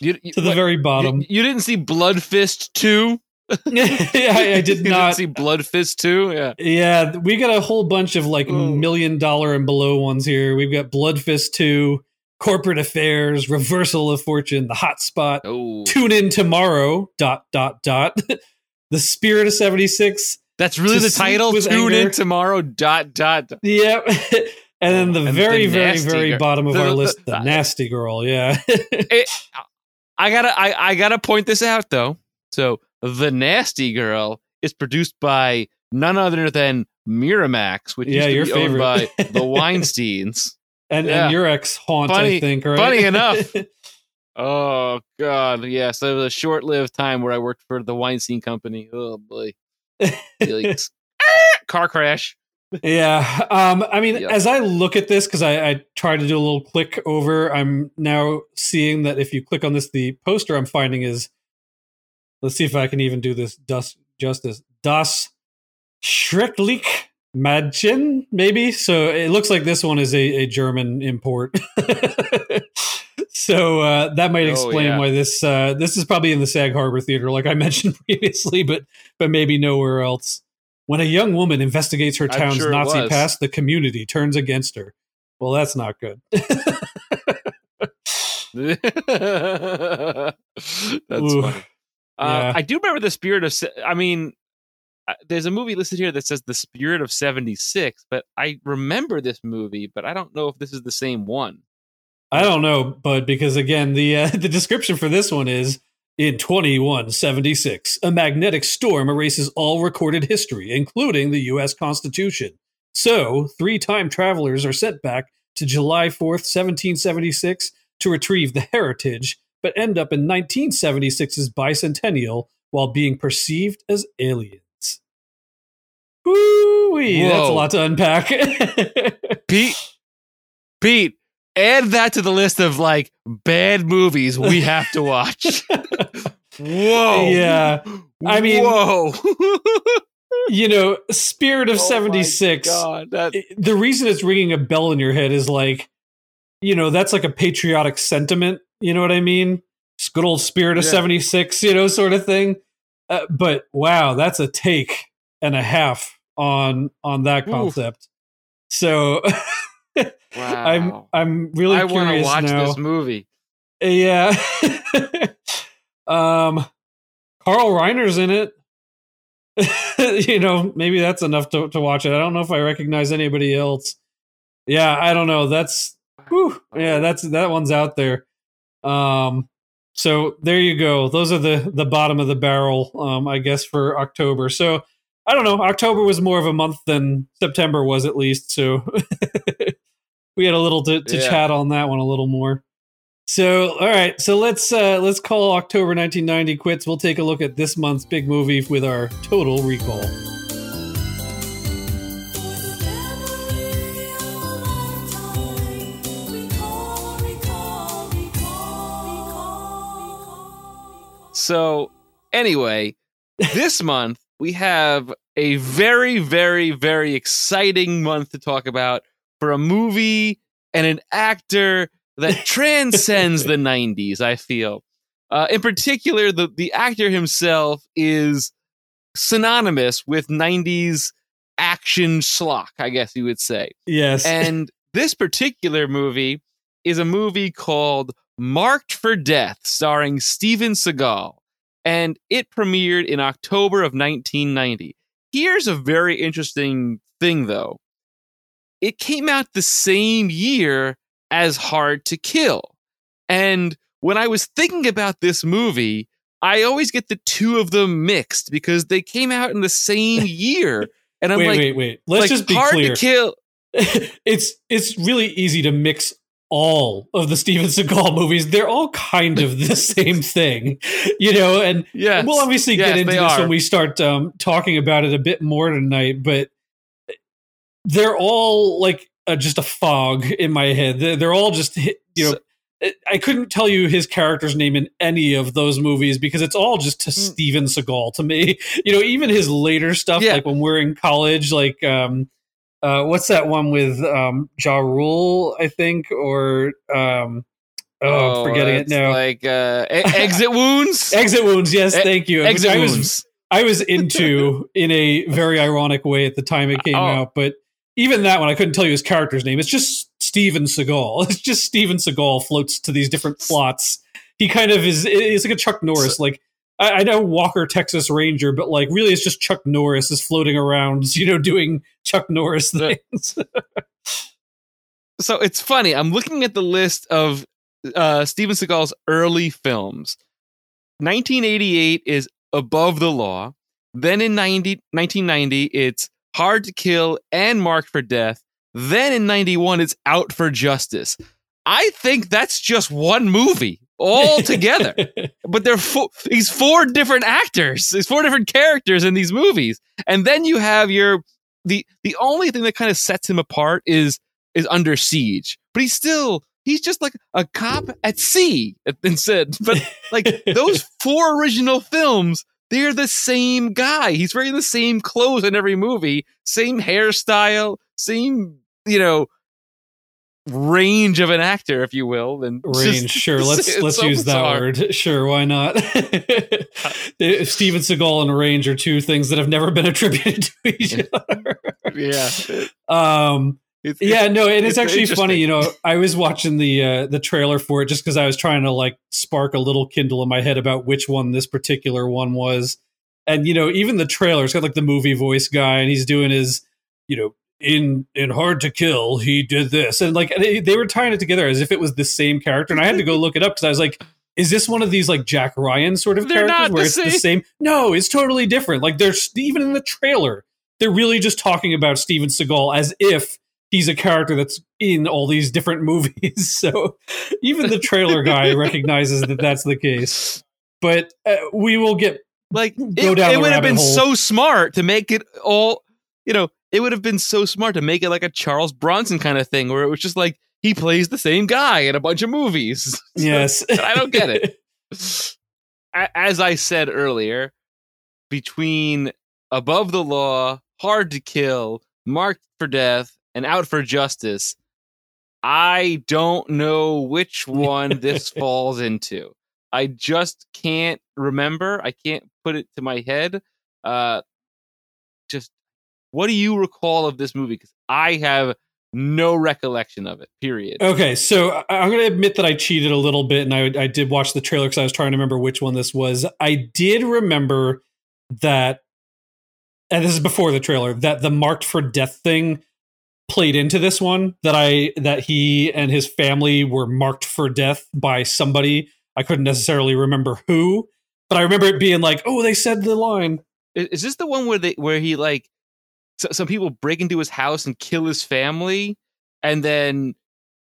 you, you- to the what- very you- bottom. You, didn't see Blood Fist two? yeah, I, did not. see Blood Fist two. Yeah. Yeah, we got a whole bunch of like Oh. million dollar and below ones here. We've got Blood Fist 2, Corporate Affairs, Reversal of Fortune, The Hot Spot, Oh, Tune In Tomorrow, dot, dot, dot. the Spirit of 76. that's really To the title. Tune anger. in tomorrow. Dot dot. dot. Yep. and then oh, the And very, the very, very girl. bottom of The- our list, the the- Nasty Girl. Yeah. I gotta I, I gotta point this out though. So the Nasty Girl is produced by none other than Miramax, which Yeah, your favorite. by the Weinsteins. and, Yeah. and your ex haunt, I think, right? funny enough. Oh God, yes, there was a short-lived time where I worked for the Weinstein Company. Oh boy, Yikes. Ah, car crash. Yeah. Um, I mean, Yep. as I look at this, because I, I tried to do a little click over, I'm now seeing that if you click on this, the poster I'm finding is let's see if I can even do this dus, justice. Das Schrecklich Madchen, maybe. So it looks like this one is a, a German import. so uh, that might Oh, explain yeah. why this uh, this is probably in the Sag Harbor Theater, like I mentioned previously, but but maybe nowhere else. When a young woman investigates her town's sure Nazi past, the community turns against her. Well, that's not good. That's Ooh, funny. Uh, yeah. I do remember the spirit of. I mean, uh, there's a movie listed here that says the spirit of '76, but I remember this movie, but I don't know if this is the same one. I don't know, but because again, the uh, the description for this one is in 2176, a magnetic storm erases all recorded history, including the U.S. Constitution. So, three time travelers are sent back to July 4th, 1776, to retrieve the heritage, but end up in 1976's bicentennial while being perceived as aliens. Woo that's a lot to unpack. Pete, Pete, add that to the list of like bad movies we have to watch. Whoa. Yeah. I mean- whoa. you know, Spirit of Oh 76. God, that- the reason it's ringing a bell in your head is like, you know, that's like a patriotic sentiment. You know what I mean? It's good old Spirit of Yeah. 76, you know, sort of thing. Uh, but wow, that's a take and a half on on that concept. So I'm. I'm really I want to watch now. this movie. Yeah. um, Carl Reiner's in it. you know, maybe that's enough to, to watch it. I don't know if I recognize anybody else. Yeah, I don't know. That's whew, yeah, that's that one's out there. Um, so there you go. Those are the the bottom of the barrel, um, I guess, for October. So I don't know. October was more of a month than September was, at least. So we had a little to, to Yeah. chat on that one a little more. So all right, so let's uh, let's call October 1990 quits. We'll take a look at this month's big movie with our total recall. So, anyway, this month we have a very, very, very exciting month to talk about for a movie and an actor that transcends the 90s, I feel. Uh, in particular, the, the actor himself is synonymous with 90s action schlock, I guess you would say. Yes, And this particular movie is a movie called Marked for Death, starring Steven Seagal. And it premiered in October of 1990. Here's a very interesting thing, though. It came out the same year as Hard to Kill. And when I was thinking about this movie, I always get the two of them mixed because they came out in the same year. And I'm wait, like, wait, wait. Let's like, just be Hard clear. to Kill. it's it's really easy to mix all of the Steven Seagal movies. They're all kind of the same thing, you know. And Yes. we'll obviously Yes, get into this are. when we start um, talking about it a bit more tonight. But they're all like uh, just a fog in my head. They're, they're all just you know. So- I couldn't tell you his character's name in any of those movies because it's all just to Mm. Steven Seagal to me. You know, even his later stuff, Yeah. like when we're in college, like um, uh, what's that one with um, Ja Rule? I think or um, oh, I'm forgetting it now. Like uh, e- exit wounds. exit wounds. Yes, E- thank you. Exit I was wounds. I was into in a very ironic way at the time it came Oh. out, but even that one I couldn't tell you his character's name. It's just Steven Seagal. It's just Steven Seagal floats to these different plots. He kind of is. It's like a Chuck Norris. like I, I know Walker Texas Ranger, but like really, it's just Chuck Norris is floating around, you know, doing Chuck Norris things. so it's funny. I'm looking at the list of uh, Steven Seagal's early films. 1988 is Above the Law. Then in 90, 1990, it's Hard to Kill and Marked for Death. Then in 91, it's Out for Justice. I think that's just one movie all together. but they're four, he's four different actors. There's four different characters in these movies, and then you have your the the only thing that kind of sets him apart is is Under Siege, but he's still he's just like a cop at sea instead. But like those four original films, they're the same guy. He's wearing the same clothes in every movie, same hairstyle, same you know range of an actor, if you will. And it's just- range sure. Let's let's so use that word. Sure why not? Steven seagal and range are two things that have never been attributed to each other. Yeah, um It's- yeah no and it's, it's actually funny you know i was watching the uh the trailer for it just because i was trying to like spark a little kindle in my head about which one this particular one was. And you know even the trailer's got like the movie voice guy and he's doing his you know in in hard to kill he did this. And like they, they were tying it together as if it was the same character and i had to go look it up because i was like is this one of these like jack ryan sort of They're characters where the it's the same. same? No it's totally different. Like there's even in the trailer they're really just talking about steven seagal as if he's a character that's in all these different movies. So even the trailer guy recognizes that that's the case. But uh, we will get like Go it, down it would have been hole. so smart to make it all you know it would have been so smart to make it like a charles bronson kind of thing where it was just like he plays the same guy in a bunch of movies. Yes. i don't get it. As i said earlier between above the law hard to kill marked for death and out for justice i don't know which one this falls into. I just can't remember. I can't put it to my head. Uh just what do you recall of this movie because i have no recollection of it period Okay, so I'm going to admit that I cheated a little bit, and I, I did watch the trailer because I was trying to remember which one this was. I did remember that, and this is before the trailer, that the marked for death thing played into this one. That I that he and his family were marked for death by somebody. I couldn't necessarily remember who, but I remember it being like, "Oh, they said the line." is this the one where they where he like so, some people break into his house and kill his family and then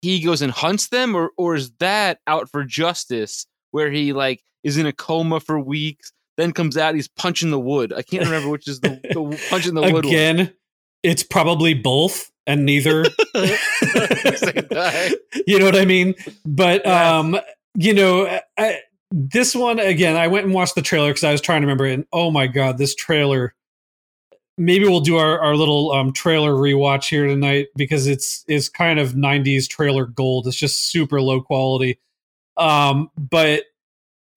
he goes and hunts them or or is that out for justice where he like is in a coma for weeks then comes out he's punching the wood i can't remember which is the, the punching the wood one. Again, it's probably both and neither. You know what I mean? But um, you know, I, this one again, I went and watched the trailer because I was trying to remember it. And oh my god, this trailer! Maybe we'll do our, our little um, trailer rewatch here tonight because it's it's kind of '90s trailer gold. It's just super low quality. Um, but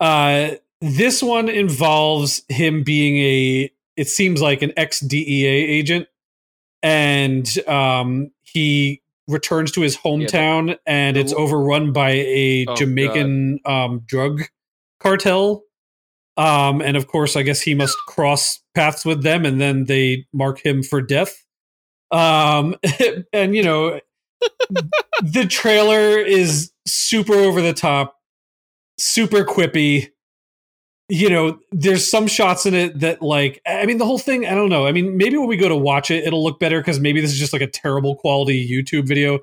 uh, this one involves him being a. It seems like an ex DEA agent, and um, he returns to his hometown, and the- it's overrun by a Oh, Jamaican um, drug cartel. Um, and of course, I guess he must cross paths with them, and then they mark him for death. Um, and you know, the trailer is super over the top, super quippy. You know, there's some shots in it that, like, I mean, the whole thing, I don't know. I mean, maybe when we go to watch it, it'll look better because maybe this is just like a terrible quality YouTube video.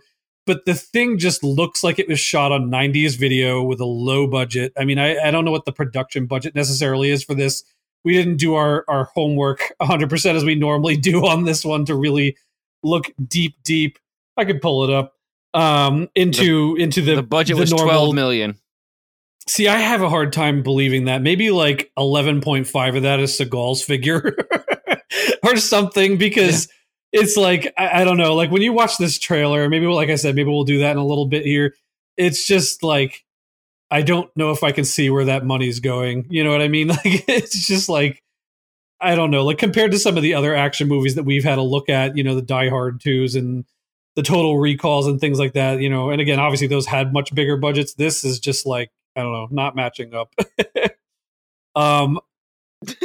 But the thing just looks like it was shot on 90s video with a low budget. I mean, I, I don't know what the production budget necessarily is for this. We didn't do our, our homework 100% as we normally do on this one to really look deep, deep. I could pull it up um, into into the the budget the was normal- 12 million See, I have a hard time believing that. Maybe like 11.5 of that is Seagal's figure or something because it's like I, I don't know. Like when you watch this trailer, maybe like I said, maybe we'll do that in a little bit here. It's just like I don't know if I can see where that money's going. You know what I mean? Like it's just like I don't know. Like compared to some of the other action movies that we've had a look at, you know, the Die Hard twos and the Total Recalls and things like that. You know, and again, obviously those had much bigger budgets. This is just like I don't know, not matching up. um,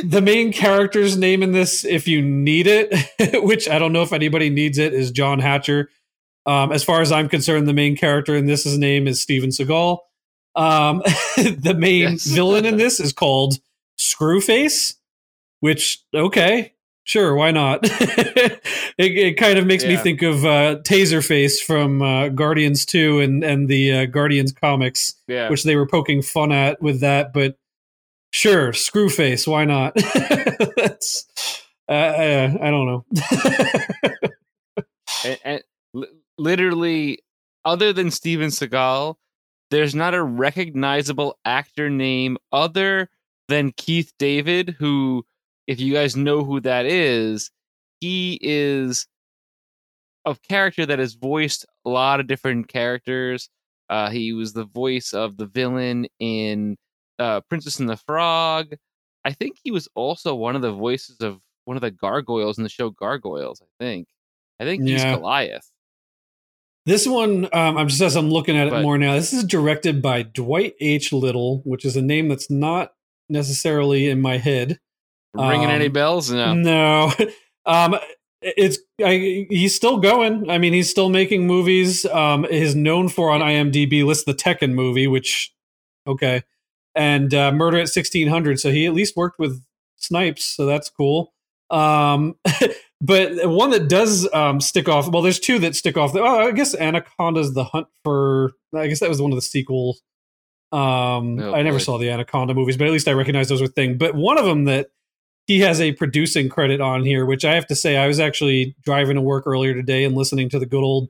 the main character's name in this, if you need it, which I don't know if anybody needs it, is John Hatcher. Um, as far as I'm concerned, the main character in this his name is Steven Seagal. Um, the main Yes. villain in this is called Screwface, which okay, sure, why not? it, it kind of makes me think of uh, Taserface from uh, Guardians Two and and the uh, Guardians comics Yeah. which they were poking fun at with that. But sure, Screwface, why not? That's uh, uh, I don't know. and, and literally, other than Steven Seagal, there's not a recognizable actor name other than Keith David, who, if you guys know who that is, he is a character that has voiced a lot of different characters. Uh, he was the voice of the villain in uh, Princess and the Frog. I think he was also one of the voices of one of the gargoyles in the show Gargoyles. I think. I think he's Yeah. Goliath. this one, um, I'm just as I'm looking at it But- more now. This is directed by Dwight H. Little, which is a name that's not necessarily in my head. Ringing any Um, bells? No. No. um it's I, he's still going. I mean, he's still making movies. Um his known for on IMDb list the Tekken movie, which okay. And uh, Murder at 1600, so he at least worked with Snipes, so that's cool. Um but one that does um stick off, well there's two that stick off. Oh, I guess Anaconda's the hunt for I guess that was one of the sequels. Um Oh, I never boy. saw the Anaconda movies, but at least I recognize those were thing. But one of them that he has a producing credit on here, which I have to say, I was actually driving to work earlier today and listening to the good old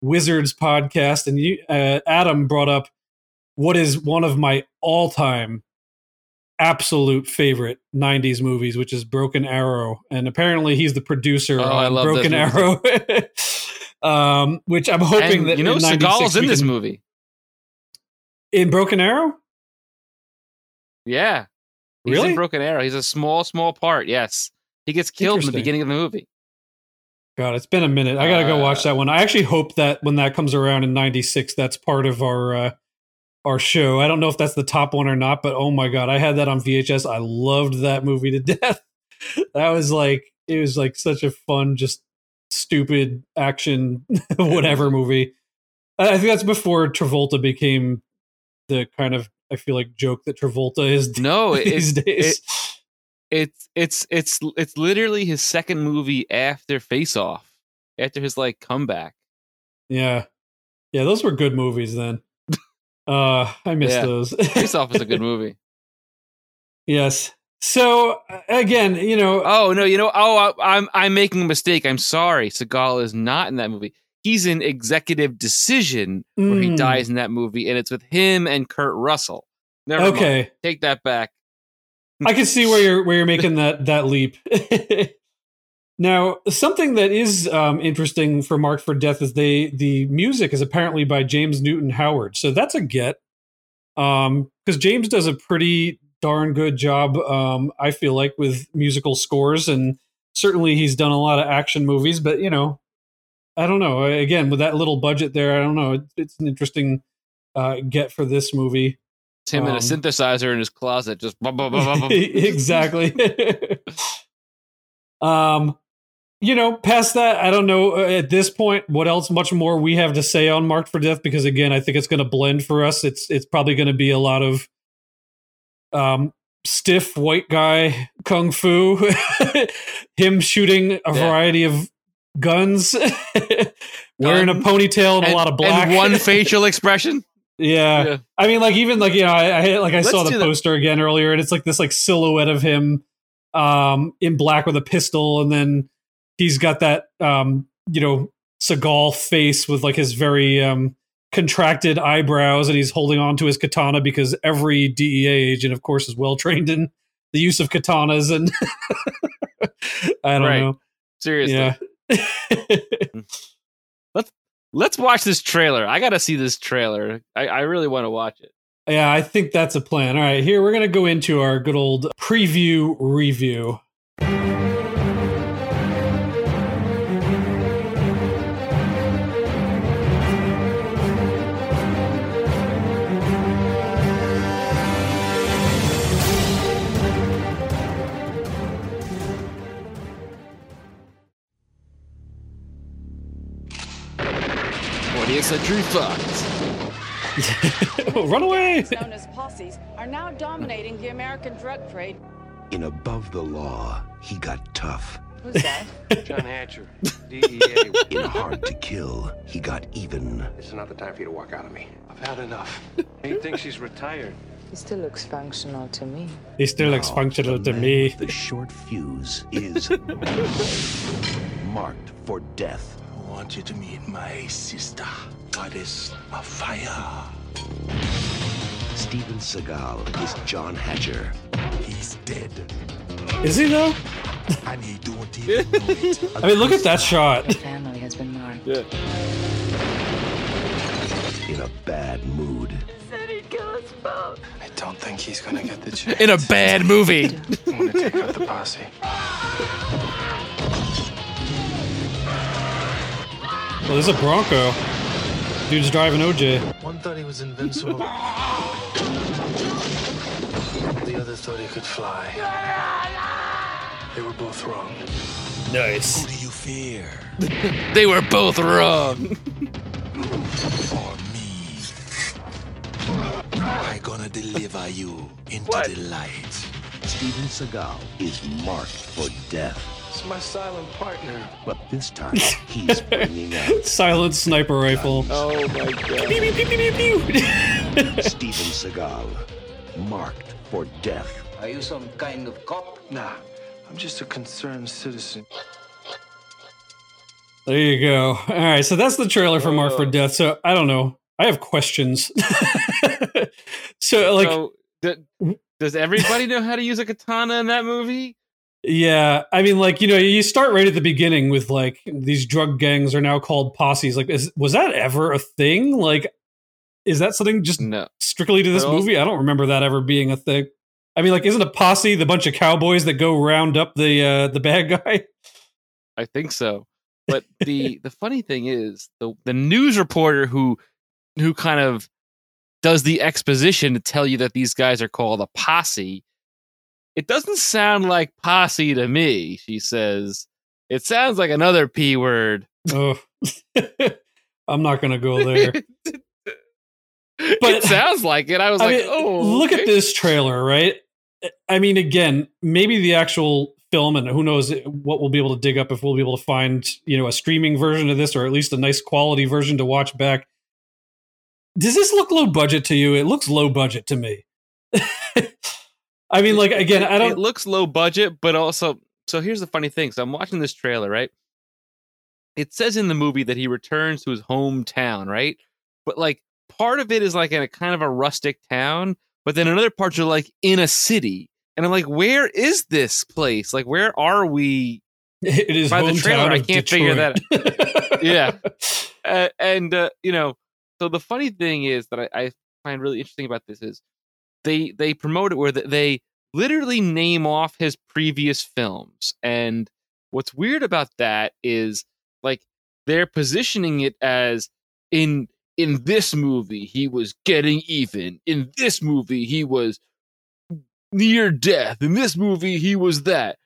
Wizards podcast, and you, uh, Adam brought up what is one of my all-time absolute favorite '90s movies, which is Broken Arrow, and apparently he's the producer Oh, on love Broken Arrow. um, which I'm hoping And that you know in 96 Seagal's in this can- movie. in Broken Arrow. Yeah. He's Really? in Broken Arrow. He's a small, small part. Yes. He gets killed in the beginning of the movie. God, it's been a minute. I gotta go watch Uh, that one. I actually hope that when that comes around in '96, that's part of our uh, our show. I don't know if that's the top one or not, but oh my god, I had that on VHS. I loved that movie to death. that was like it was like such a fun, just stupid action, whatever movie. I think that's before Travolta became the kind of I feel like joke that Travolta is No, these it, days. it's it's it's it's literally his second movie after Face Off, after his like comeback. Yeah. Yeah, those were good movies then. Uh I miss Yeah. those. Face Off is a good movie. yes. So uh, again, you know, Oh no, you know, oh, I, I'm I'm making a mistake. I'm sorry. Seagal is not in that movie. He's in Executive Decision, where he Mm. dies in that movie, and it's with him and Kurt Russell. Never mind. okay. take that back. I can see where you're where you're making that that leap. now, something that is um, interesting for Mark for Death is they the music is apparently by James Newton Howard, so that's a get. Um, because James does a pretty darn good job. Um, I feel like with musical scores, and certainly he's done a lot of action movies. But you know, I don't know. Again, with that little budget there, I don't know. It, it's an interesting uh, get for this movie. It's him and Um, a synthesizer in his closet, just bum, bum, bum, bum, bum. exactly. um, you know, past that, I don't know uh, at this point what else much more we have to say on Marked for Death because again, I think it's going to blend for us. It's it's probably going to be a lot of um stiff white guy kung fu, him shooting a Yeah. variety of guns, wearing a ponytail and, and, a lot of black, and one facial expression. yeah. Yeah. I mean, like even like you know, I, I like I Let's saw the do that. poster again earlier, and it's like this like silhouette of him, um, in black with a pistol, and then he's got that um, you know, Seagal face with like his very um contracted eyebrows, and he's holding on to his katana because every DEA agent, of course, is well trained in the use of katanas, and I don't Right. know. Seriously. Yeah. Let's watch this trailer. I got to see this trailer. I, I really want to watch it. Yeah, I think that's a plan. All right, here we're going to go into our good old preview review. Century Fox. Run away! known as posses are now dominating the American drug trade. In Above the Law, he got tough. Who's that? John Hatcher, DEA. In Hard to Kill, he got even. This is not the time for you to walk out of me. I've had enough. He thinks he's retired. He still looks functional to me. He still looks functional to me. The short fuse is marked for death. I want you to meet my sister, goddess of fire. Steven Seagal is John Hatcher. He's dead, Is he though? and he don't even know it. I mean, look at that shot. The family has been marked. Yeah. In a bad mood. Said he'd kill us both. I don't think he's gonna get the chance. In a bad movie. I'm gonna take out the posse. Well, there's a Bronco. Dude's driving OJ. One thought he was invincible. The other thought he could fly. They were both wrong. Nice. Who do you fear? they were both wrong. For me. I gonna deliver you into the light. Steven Seagal is marked for death. It's my silent partner. But this time, he's bringing out Silent sniper rifle. Oh my god. Pew, pew, pew, pew, pew. Steven Seagal, marked for death. Are you some kind of cop? Nah, I'm just a concerned citizen. There you go. All right, so that's the trailer for Mark for oh. Death. So I don't know. I have questions. so like, so, d- does everybody know how to use a katana in that movie? Yeah, I mean, like you know, you start right at the beginning with like these drug gangs are now called posses. Like, is, was that ever a thing? Like, is that something just No. strictly to this movie? I don't remember that ever being a thing. I mean, like, isn't a posse the bunch of cowboys that go round up the uh, the bad guy? I think so. But the the funny thing is the the news reporter who who kind of does the exposition to tell you that these guys are called a posse. It doesn't sound like posse to me, she says. It sounds like another P word. Oh, I'm not gonna go there. But it sounds like it. I was I like, mean, oh, look at this trailer, right? I mean, again, maybe the actual film, and who knows what we'll be able to dig up if we'll be able to find, you know, a streaming version of this or at least a nice quality version to watch back. Does this look low budget to you? It looks low budget to me. I mean, like again, I don't. It looks low budget, but also. So here's the funny thing. So I'm watching this trailer, right? It says in the movie that he returns to his hometown, right? But like part of it is like in a kind of a rustic town, but then another parts are like in a city. And I'm like, where is this place? Like, where are we? It is by the trailer, I can't figure that Detroit. Yeah. uh, and uh, you know, so the funny thing is that I, I find really interesting about this is they they promote it where they literally name off his previous films, and what's weird about that is like they're positioning it as in in this movie he was getting even, in this movie he was near death, in this movie he was that.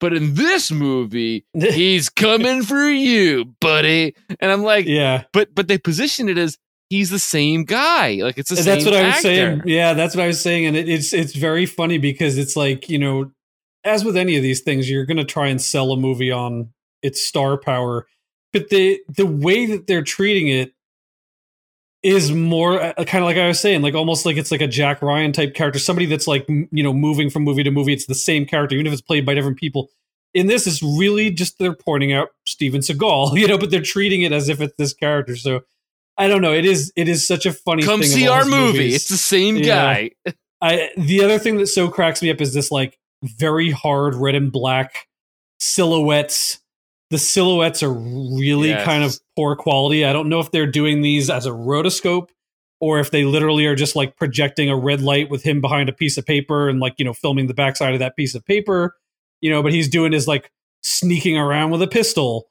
But in this movie, he's coming for you, buddy. And I'm like, yeah. but but they position it as he's the same guy. Like it's the And same. that's what I was actor. saying. Yeah, that's what I was saying, and it, it's it's very funny because it's like you know, as with any of these things, you're going to try and sell a movie on its star power, but the the way that they're treating it is more uh, kind of like I was saying, like almost like it's like a Jack Ryan type character, somebody that's like m- you know moving from movie to movie. It's the same character, even if it's played by different people. In this, it's really just they're pointing out Steven Seagal, you know, but they're treating it as if it's this character. So I don't know. It is it is such a funny. Come thing see our movie. movies. It's the same Yeah. guy. I the other thing that so cracks me up is this like very hard red and black silhouettes the silhouettes are really Yes. kind of poor quality. I don't know if they're doing these as a rotoscope or if they literally are just like projecting a red light with him behind a piece of paper and like, you know, filming the backside of that piece of paper, you know, but he's doing is like sneaking around with a pistol,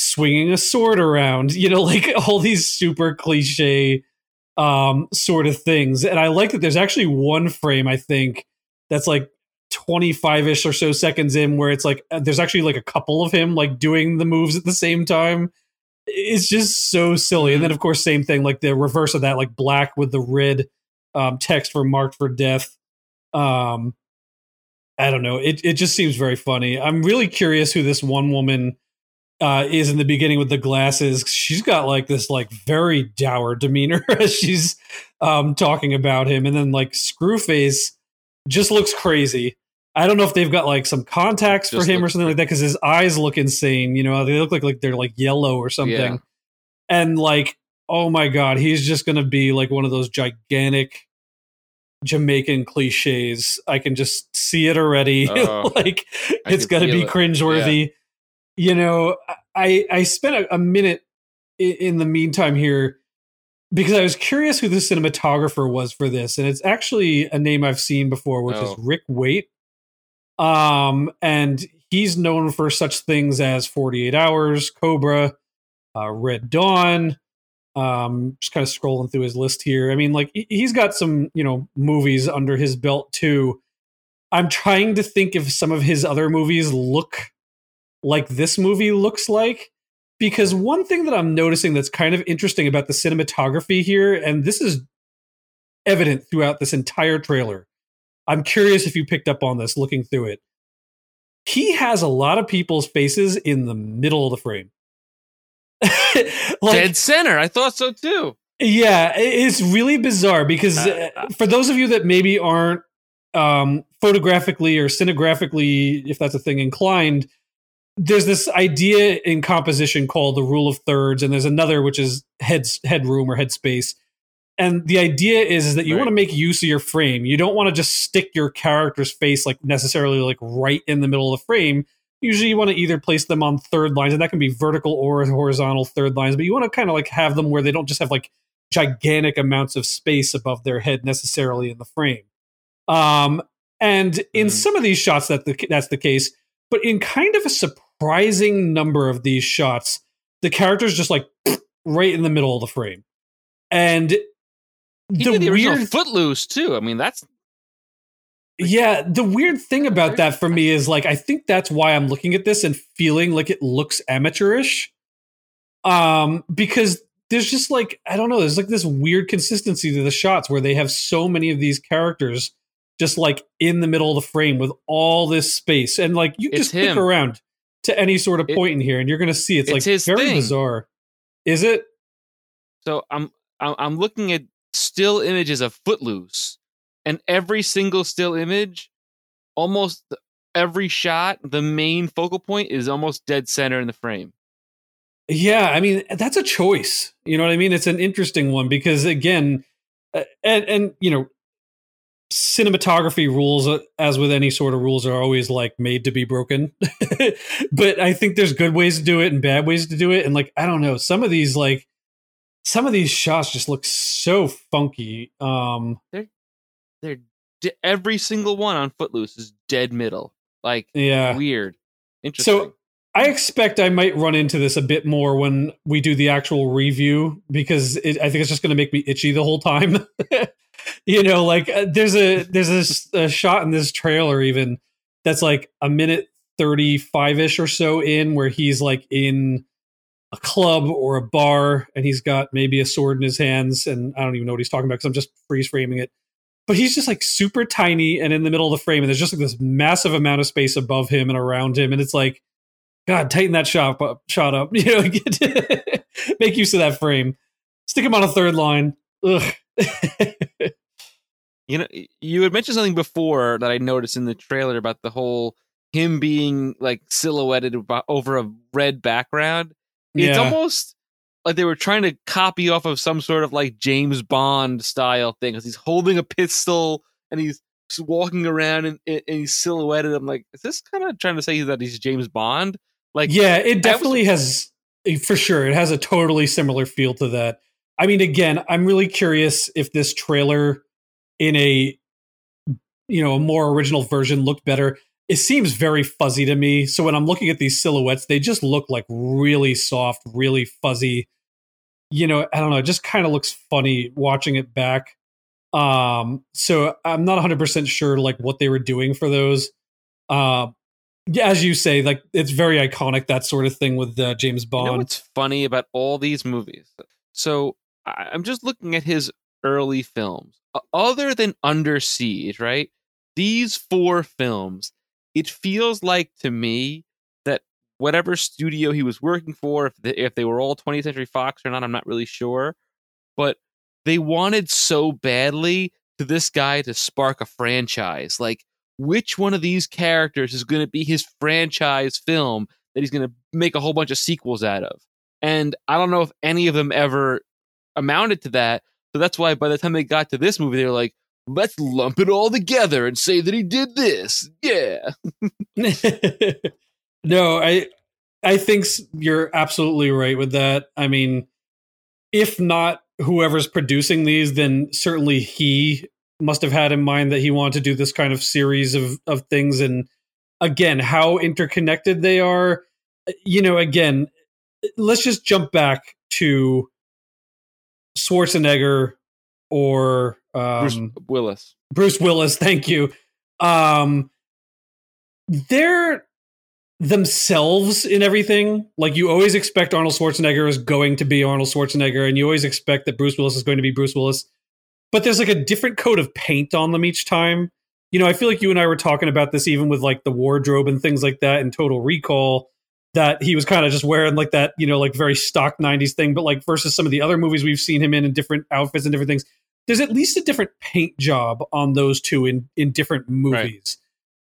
swinging a sword around, you know, like all these super cliche um sort of things. And I like that there's actually one frame I think that's like 25ish or so seconds in where it's like uh, there's actually like a couple of him like doing the moves at the same time. It's just so silly. And then of course same thing like the reverse of that like black with the red um text for marked for death. Um i don't know. It it just seems very funny. I'm really curious who this one woman uh is in the beginning with the glasses she's got like this like very dour demeanor as she's um talking about him and then like screwface just looks crazy I don't know if they've got like some contacts for him or something like that because his eyes look insane. You know, they look like like they're like yellow or something. Yeah. And like, oh my god, he's just gonna be like one of those gigantic Jamaican cliches. I can just see it already. Oh, like I it's gonna be it. cringeworthy. You know, I I spent a, a minute in, in the meantime here because I was curious who the cinematographer was for this, and it's actually a name I've seen before, which is Oh. Ric Waite. Um, and he's known for such things as 48 Hours, Cobra, uh, Red Dawn. Um, just kind of scrolling through his list here. I mean, like he's got some, you know, movies under his belt too. I'm trying to think if some of his other movies look like this movie looks like. Because one thing that I'm noticing that's kind of interesting about the cinematography here, and this is evident throughout this entire trailer. I'm curious if you picked up on this looking through it. He has a lot of people's faces in the middle of the frame. like, Dead center. I thought so too. yeah, it's really bizarre because Uh, uh, for those of you that maybe aren't um, photographically or cinegraphically, if that's a thing, inclined, there's this idea in composition called the rule of thirds, and there's another which is heads headroom or headspace. And the idea is, is that you Right. want to make use of your frame. You don't want to just stick your character's face like necessarily like right in the middle of the frame. Usually you want to either place them on third lines, and that can be vertical or horizontal third lines, but you want to kind of like have them where they don't just have like gigantic amounts of space above their head necessarily in the frame. Um, and in Mhm. some of these shots, that the, that's the case. But in kind of a surprising number of these shots, the character's just like right in the middle of the frame. And He the the weird Footloose too. I mean, that's yeah, the weird thing about that for me is like I think that's why I'm looking at this and feeling like it looks amateurish. Um because there's just like I don't know, there's like this weird consistency to the shots where they have so many of these characters just like in the middle of the frame with all this space and like you It's just click him. around to any sort of It- point in here and you're going to see it's, it's like his very thing. bizarre. Is it? so. I'm I'm I'm looking at still images of Footloose, and every single still image, almost every shot, the main focal point is almost dead center in the frame. Yeah, I mean that's a choice. You know what I mean? It's an interesting one because again, uh, and and you know, cinematography rules, uh, as with any sort of rules, are always like made to be broken. but I think there's good ways to do it and bad ways to do it. And like I don't know, some of these like some of these shots just look so funky. Um, They're de- every single one on Footloose is dead middle, like yeah. weird, interesting. So I expect I might run into this a bit more when we do the actual review because it, I think it's just going to make me itchy the whole time. you know, like uh, there's a there's a, a shot in this trailer even that's like a minute thirty five ish or so in where he's like in a club or a bar and he's got maybe a sword in his hands and I don't even know what he's talking about because I'm just freeze framing it. But he's just like super tiny and in the middle of the frame, and there's just like this massive amount of space above him and around him, and it's like, God, tighten that shot up, shot up, you know, make use of that frame, stick him on a third line. Ugh. You know, you had mentioned something before that I noticed in the trailer about the whole him being like silhouetted over a red background. It's Yeah. almost like they were trying to copy off of some sort of like James Bond style thing because he's holding a pistol and he's walking around and, and he's silhouetted. I'm like, is this kind of trying to say that he's James Bond? Like yeah, it definitely has eh, for sure. It has a totally similar feel to that. I mean, again, I'm really curious if this trailer in a you know a more original version looked better. It seems very fuzzy to me. So when I'm looking at these silhouettes, they just look like really soft, really fuzzy. You know, I don't know. It just kind of looks funny watching it back. Um, so I'm not 100% sure like what they were doing for those. Uh, as you say, like it's very iconic that sort of thing with uh, James Bond. You know what's funny about all these movies? So I'm just looking at his early films. Other than Under Siege, right? These four films, it feels like to me that whatever studio he was working for, if they, if they were all 20th Century Fox or not, I'm not really sure. But they wanted so badly to this guy to spark a franchise. Like, which one of these characters is going to be his franchise film that he's going to make a whole bunch of sequels out of? And I don't know if any of them ever amounted to that. So that's why by the time they got to this movie, they were like, let's lump it all together and say that he did this. Yeah. no, I I think you're absolutely right with that. I mean, if not whoever's producing these, then certainly he must have had in mind that he wanted to do this kind of series of of things and again, how interconnected they are. Uh, you know, again, let's just jump back to Schwarzenegger or um, Bruce Willis. Bruce Willis, thank you. Um they're themselves in everything. Like you always expect Arnold Schwarzenegger is going to be Arnold Schwarzenegger, and you always expect that Bruce Willis is going to be Bruce Willis. But there's like a different coat of paint on them each time. You know, I feel like you and I were talking about this even with like the wardrobe and things like that in Total Recall. That he was kind of just wearing like that, you know, like very stock 90s thing, but like versus some of the other movies we've seen him in in different outfits and different things there's at least a different paint job on those two in in different movies.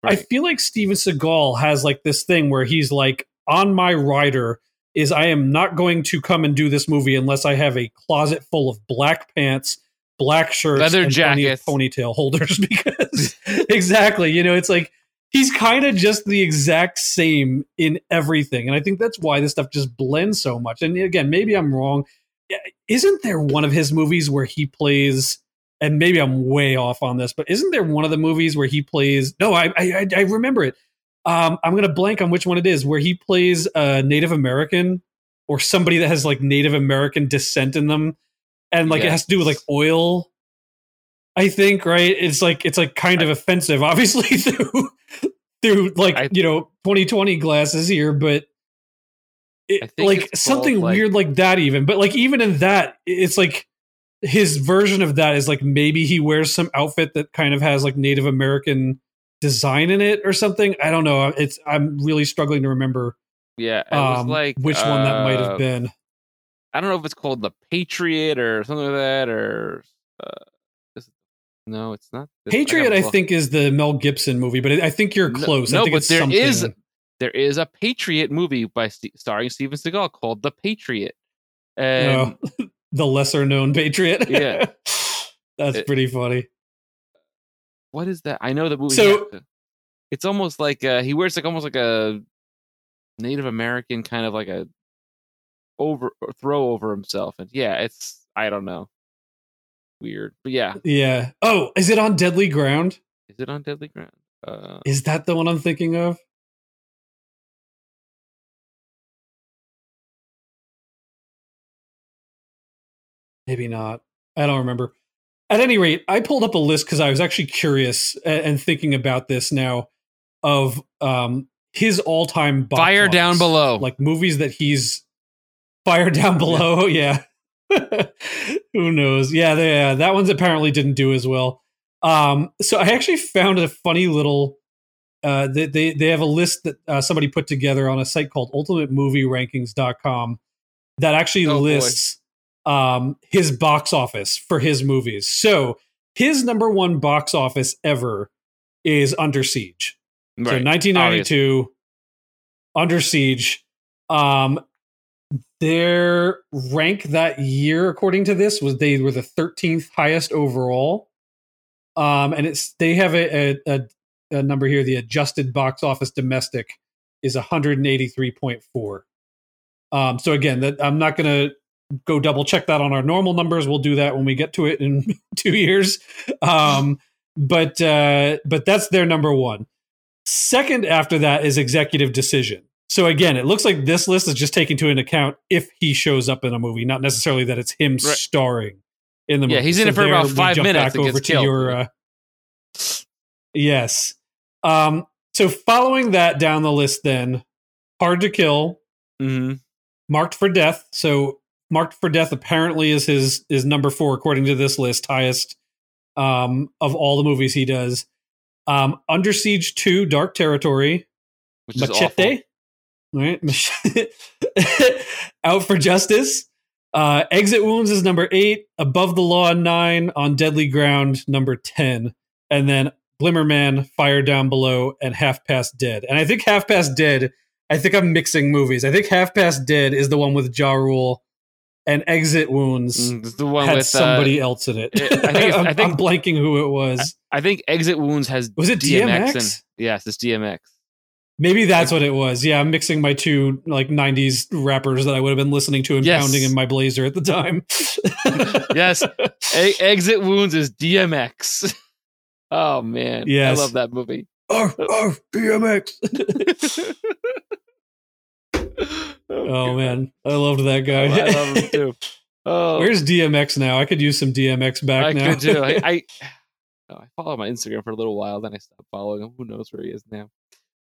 I Right. feel like Steven Seagal has like this thing where he's like on my rider is I am not going to come and do this movie unless I have a closet full of black pants, black shirts, Leather jackets. ponytail holders because exactly, you know, it's like he's kind of just the exact same in everything. And I think that's why this stuff just blends so much. And again, maybe I'm wrong. Isn't there one of his movies where he plays and maybe I'm way off on this, but isn't there one of the movies where he plays no, I I, I- remember it. Um, I'm gonna blank on which one it is, where he plays a Native American or somebody that has like Native American descent in them, and like it has to do with like oil. I think right. It's like it's like kind of offensive, obviously through through like I- you know 2020 glasses here, but it, like something called, weird like that. Even, but like even in that, it's like his version of that is like maybe he wears some outfit that kind of has like Native American design in it or something. I don't know. It's I'm really struggling to remember Yeah. It was um, like which one that might uh, have been. I don't know if it's called the Patriot or something like that, or uh, no, it's not. Patriot, gotta I think, is the Mel Gibson movie, but I think you're No- close. I No, think but it's there something. is there is a Patriot movie by starring Steven Seagal called The Patriot, and Oh, the lesser known Patriot. Yeah. that's It- pretty funny. what is that? I know the movie. So- it's almost like uh, he wears like almost like a Native American kind of like a over throw over himself, and yeah, it's I don't know, weird, but yeah, Yeah. Oh, is it on Deadly Ground? is it on Deadly Ground? Uh, Is that the one I'm thinking of? Maybe not. I don't remember. At any rate, I pulled up a list because I was actually curious a- and thinking about this now of um, his all-time Fire Down. Below. like movies that he's fire down below. Yeah, who knows? Yeah, they, yeah, that one's apparently didn't do as well. Um, so I actually found a funny little. Uh, they, they they have a list that uh, somebody put together on a site called ultimatemovierankings.com that actually Oh, lists um, his box office for his movies. So his number one box office ever is Under Siege. So right, 1992, Under Siege. Um, their rank that year, according to this, was they were the 13th highest overall. Um, and it's they have a, a, a, number here, the adjusted box office domestic is 183.4. Um, so again, that I'm not going to go double check that on our normal numbers. We'll do that when we get to it in two years. Um, but uh, but that's their number one. Second after that is executive decision. So again, it looks like this list is just taking into account if he shows up in a movie, not necessarily that it's him Right. starring in the movie. Yeah, he's in So it for about five minutes Back over to killed. your uh, yes. Um, so following that down the list, then hard to kill, mm-hmm. marked for death. So marked for death apparently is his is number four according to this list, highest um, of all the movies he does. Um, Under Siege Two, Dark Territory, Which. Machete, right? Out for Justice. Uh, Exit Wounds is number eight. Above the Law nine. On Deadly Ground number ten, and then Glimmer Man, Fire Down Below, and Half Past Dead. And I think Half Past Dead. I think I'm mixing movies. I think Half Past Dead is the one with Ja Rule, and Exit Wounds Mm, the one had with somebody Uh, else in it. I think I'm, I think- I'm blanking who it was. I think Exit Wounds has Was it DMX? DMX? And, yes, it's DMX. Maybe that's what it was. Yeah, I'm mixing my two like '90s rappers that I would have been listening to and Yes. pounding in my blazer at the time. Yes, E- Exit Wounds is DMX. Oh man, Yes. I love that movie. Uh, oh, oh, DMX. oh man, I loved that guy. Oh, I love him too. Oh, Where's DMX now? I could use some DMX back I now. could do. I, I, oh, I followed my Instagram for a little while, then I stopped following him. Who knows where he is now?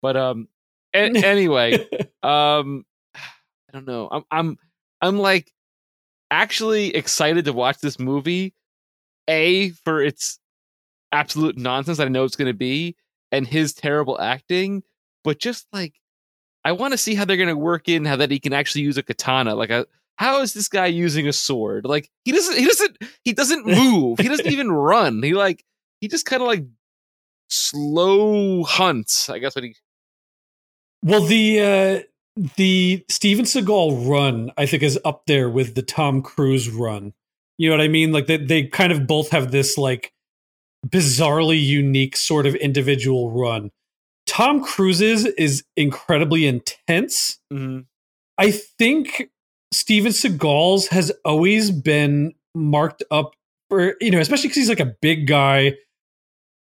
But um, a- anyway, um, I don't know. I'm I'm I'm like actually excited to watch this movie. A for its absolute nonsense I know it's going to be, and his terrible acting, but just like I want to see how they're going to work in how that he can actually use a katana. Like, a, how is this guy using a sword? Like, he doesn't, he doesn't, he doesn't move. he doesn't even run. He like, he just kind of like slow hunts. I guess what he. Well, the uh, the Steven Seagal run, I think, is up there with the Tom Cruise run. You know what I mean? Like they they kind of both have this like bizarrely unique sort of individual run. Tom Cruise's is incredibly intense. Mhm. I think Steven Seagal's has always been marked up for you know, especially because he's like a big guy,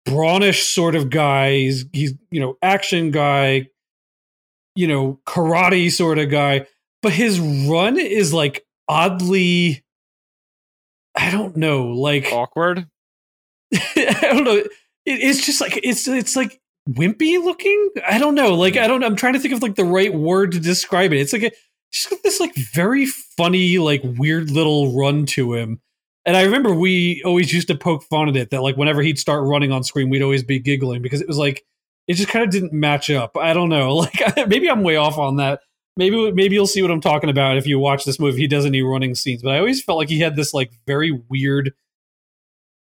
brawnish sort of guy. He's he's you know action guy, you know karate sort of guy. But his run is like oddly, I don't know, like Awkward. I don't know. It, it's just like it's it's like wimpy looking. I don't know. Like hmm. I don't. I'm trying to think of like the right word to describe it. It's like a, just got this like very funny like weird little run to him. And I remember we always used to poke fun at it that like whenever he'd start running on screen, we'd always be giggling because it was like it just kind of didn't match up. I don't know. Like maybe I'm way off on that. Maybe maybe you'll see what I'm talking about if you watch this movie. He does any running scenes, but I always felt like he had this like very weird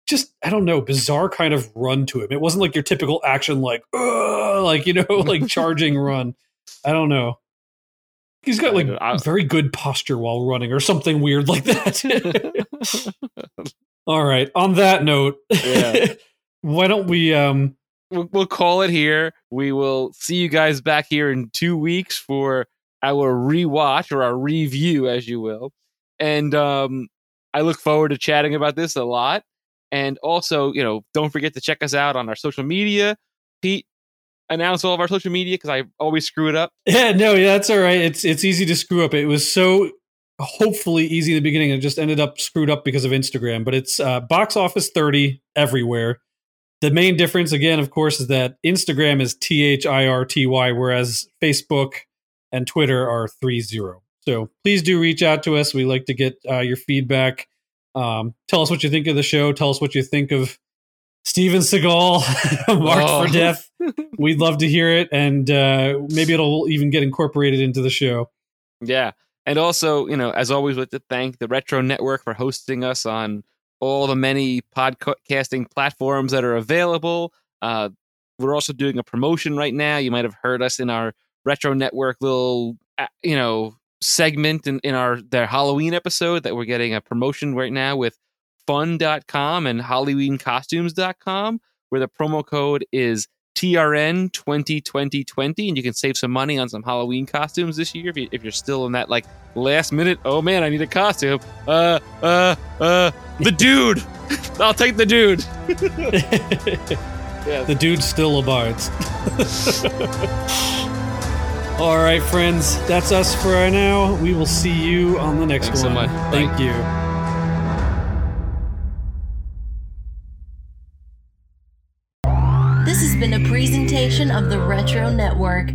just I don't know, bizarre kind of run to him. It wasn't like your typical action, like like you know, like charging run. I don't know. He's got like I- very good posture while running, or something weird like that. All right. On that note, Yeah. why don't we? um we'll, call it here. We will see you guys back here in two weeks for our rewatch or our review, as you will. And um, I look forward to chatting about this a lot. And also, you know, don't forget to check us out on our social media. Pete, announce all of our social media because I always screw it up. Yeah, no, yeah, that's all right. It's it's easy to screw up. It was so hopefully easy in the beginning. It just ended up screwed up because of Instagram. But it's uh, box office thirty everywhere. The main difference, again, of course, is that Instagram is T H I R T Y, whereas Facebook and Twitter are three zero. So please do reach out to us. We like to get uh, your feedback. Um, tell us what you think of the show. Tell us what you think of Steven Seagal, marked Oh. for death. We'd love to hear it, and uh, maybe it'll even get incorporated into the show. Yeah. And also, you know, as always, we'd like to thank the Retro Network for hosting us on all the many podcasting platforms that are available. Uh, we're also doing a promotion right now. You might have heard us in our Retro Network little, uh, you know, segment in, in our their Halloween episode that we're getting a promotion right now with fun.com and halloweencostumes.com where the promo code is TRN 202020, and you can save some money on some Halloween costumes this year if, you, if you're still in that like last minute. Oh man, I need a costume. Uh, uh, uh, the dude. I'll take the dude. yeah. The dude's still a Bards. All right, friends, that's us for right now. We will see you on the next Thanks so one. much. Thank Bye. you. Presentation of the Retro Network.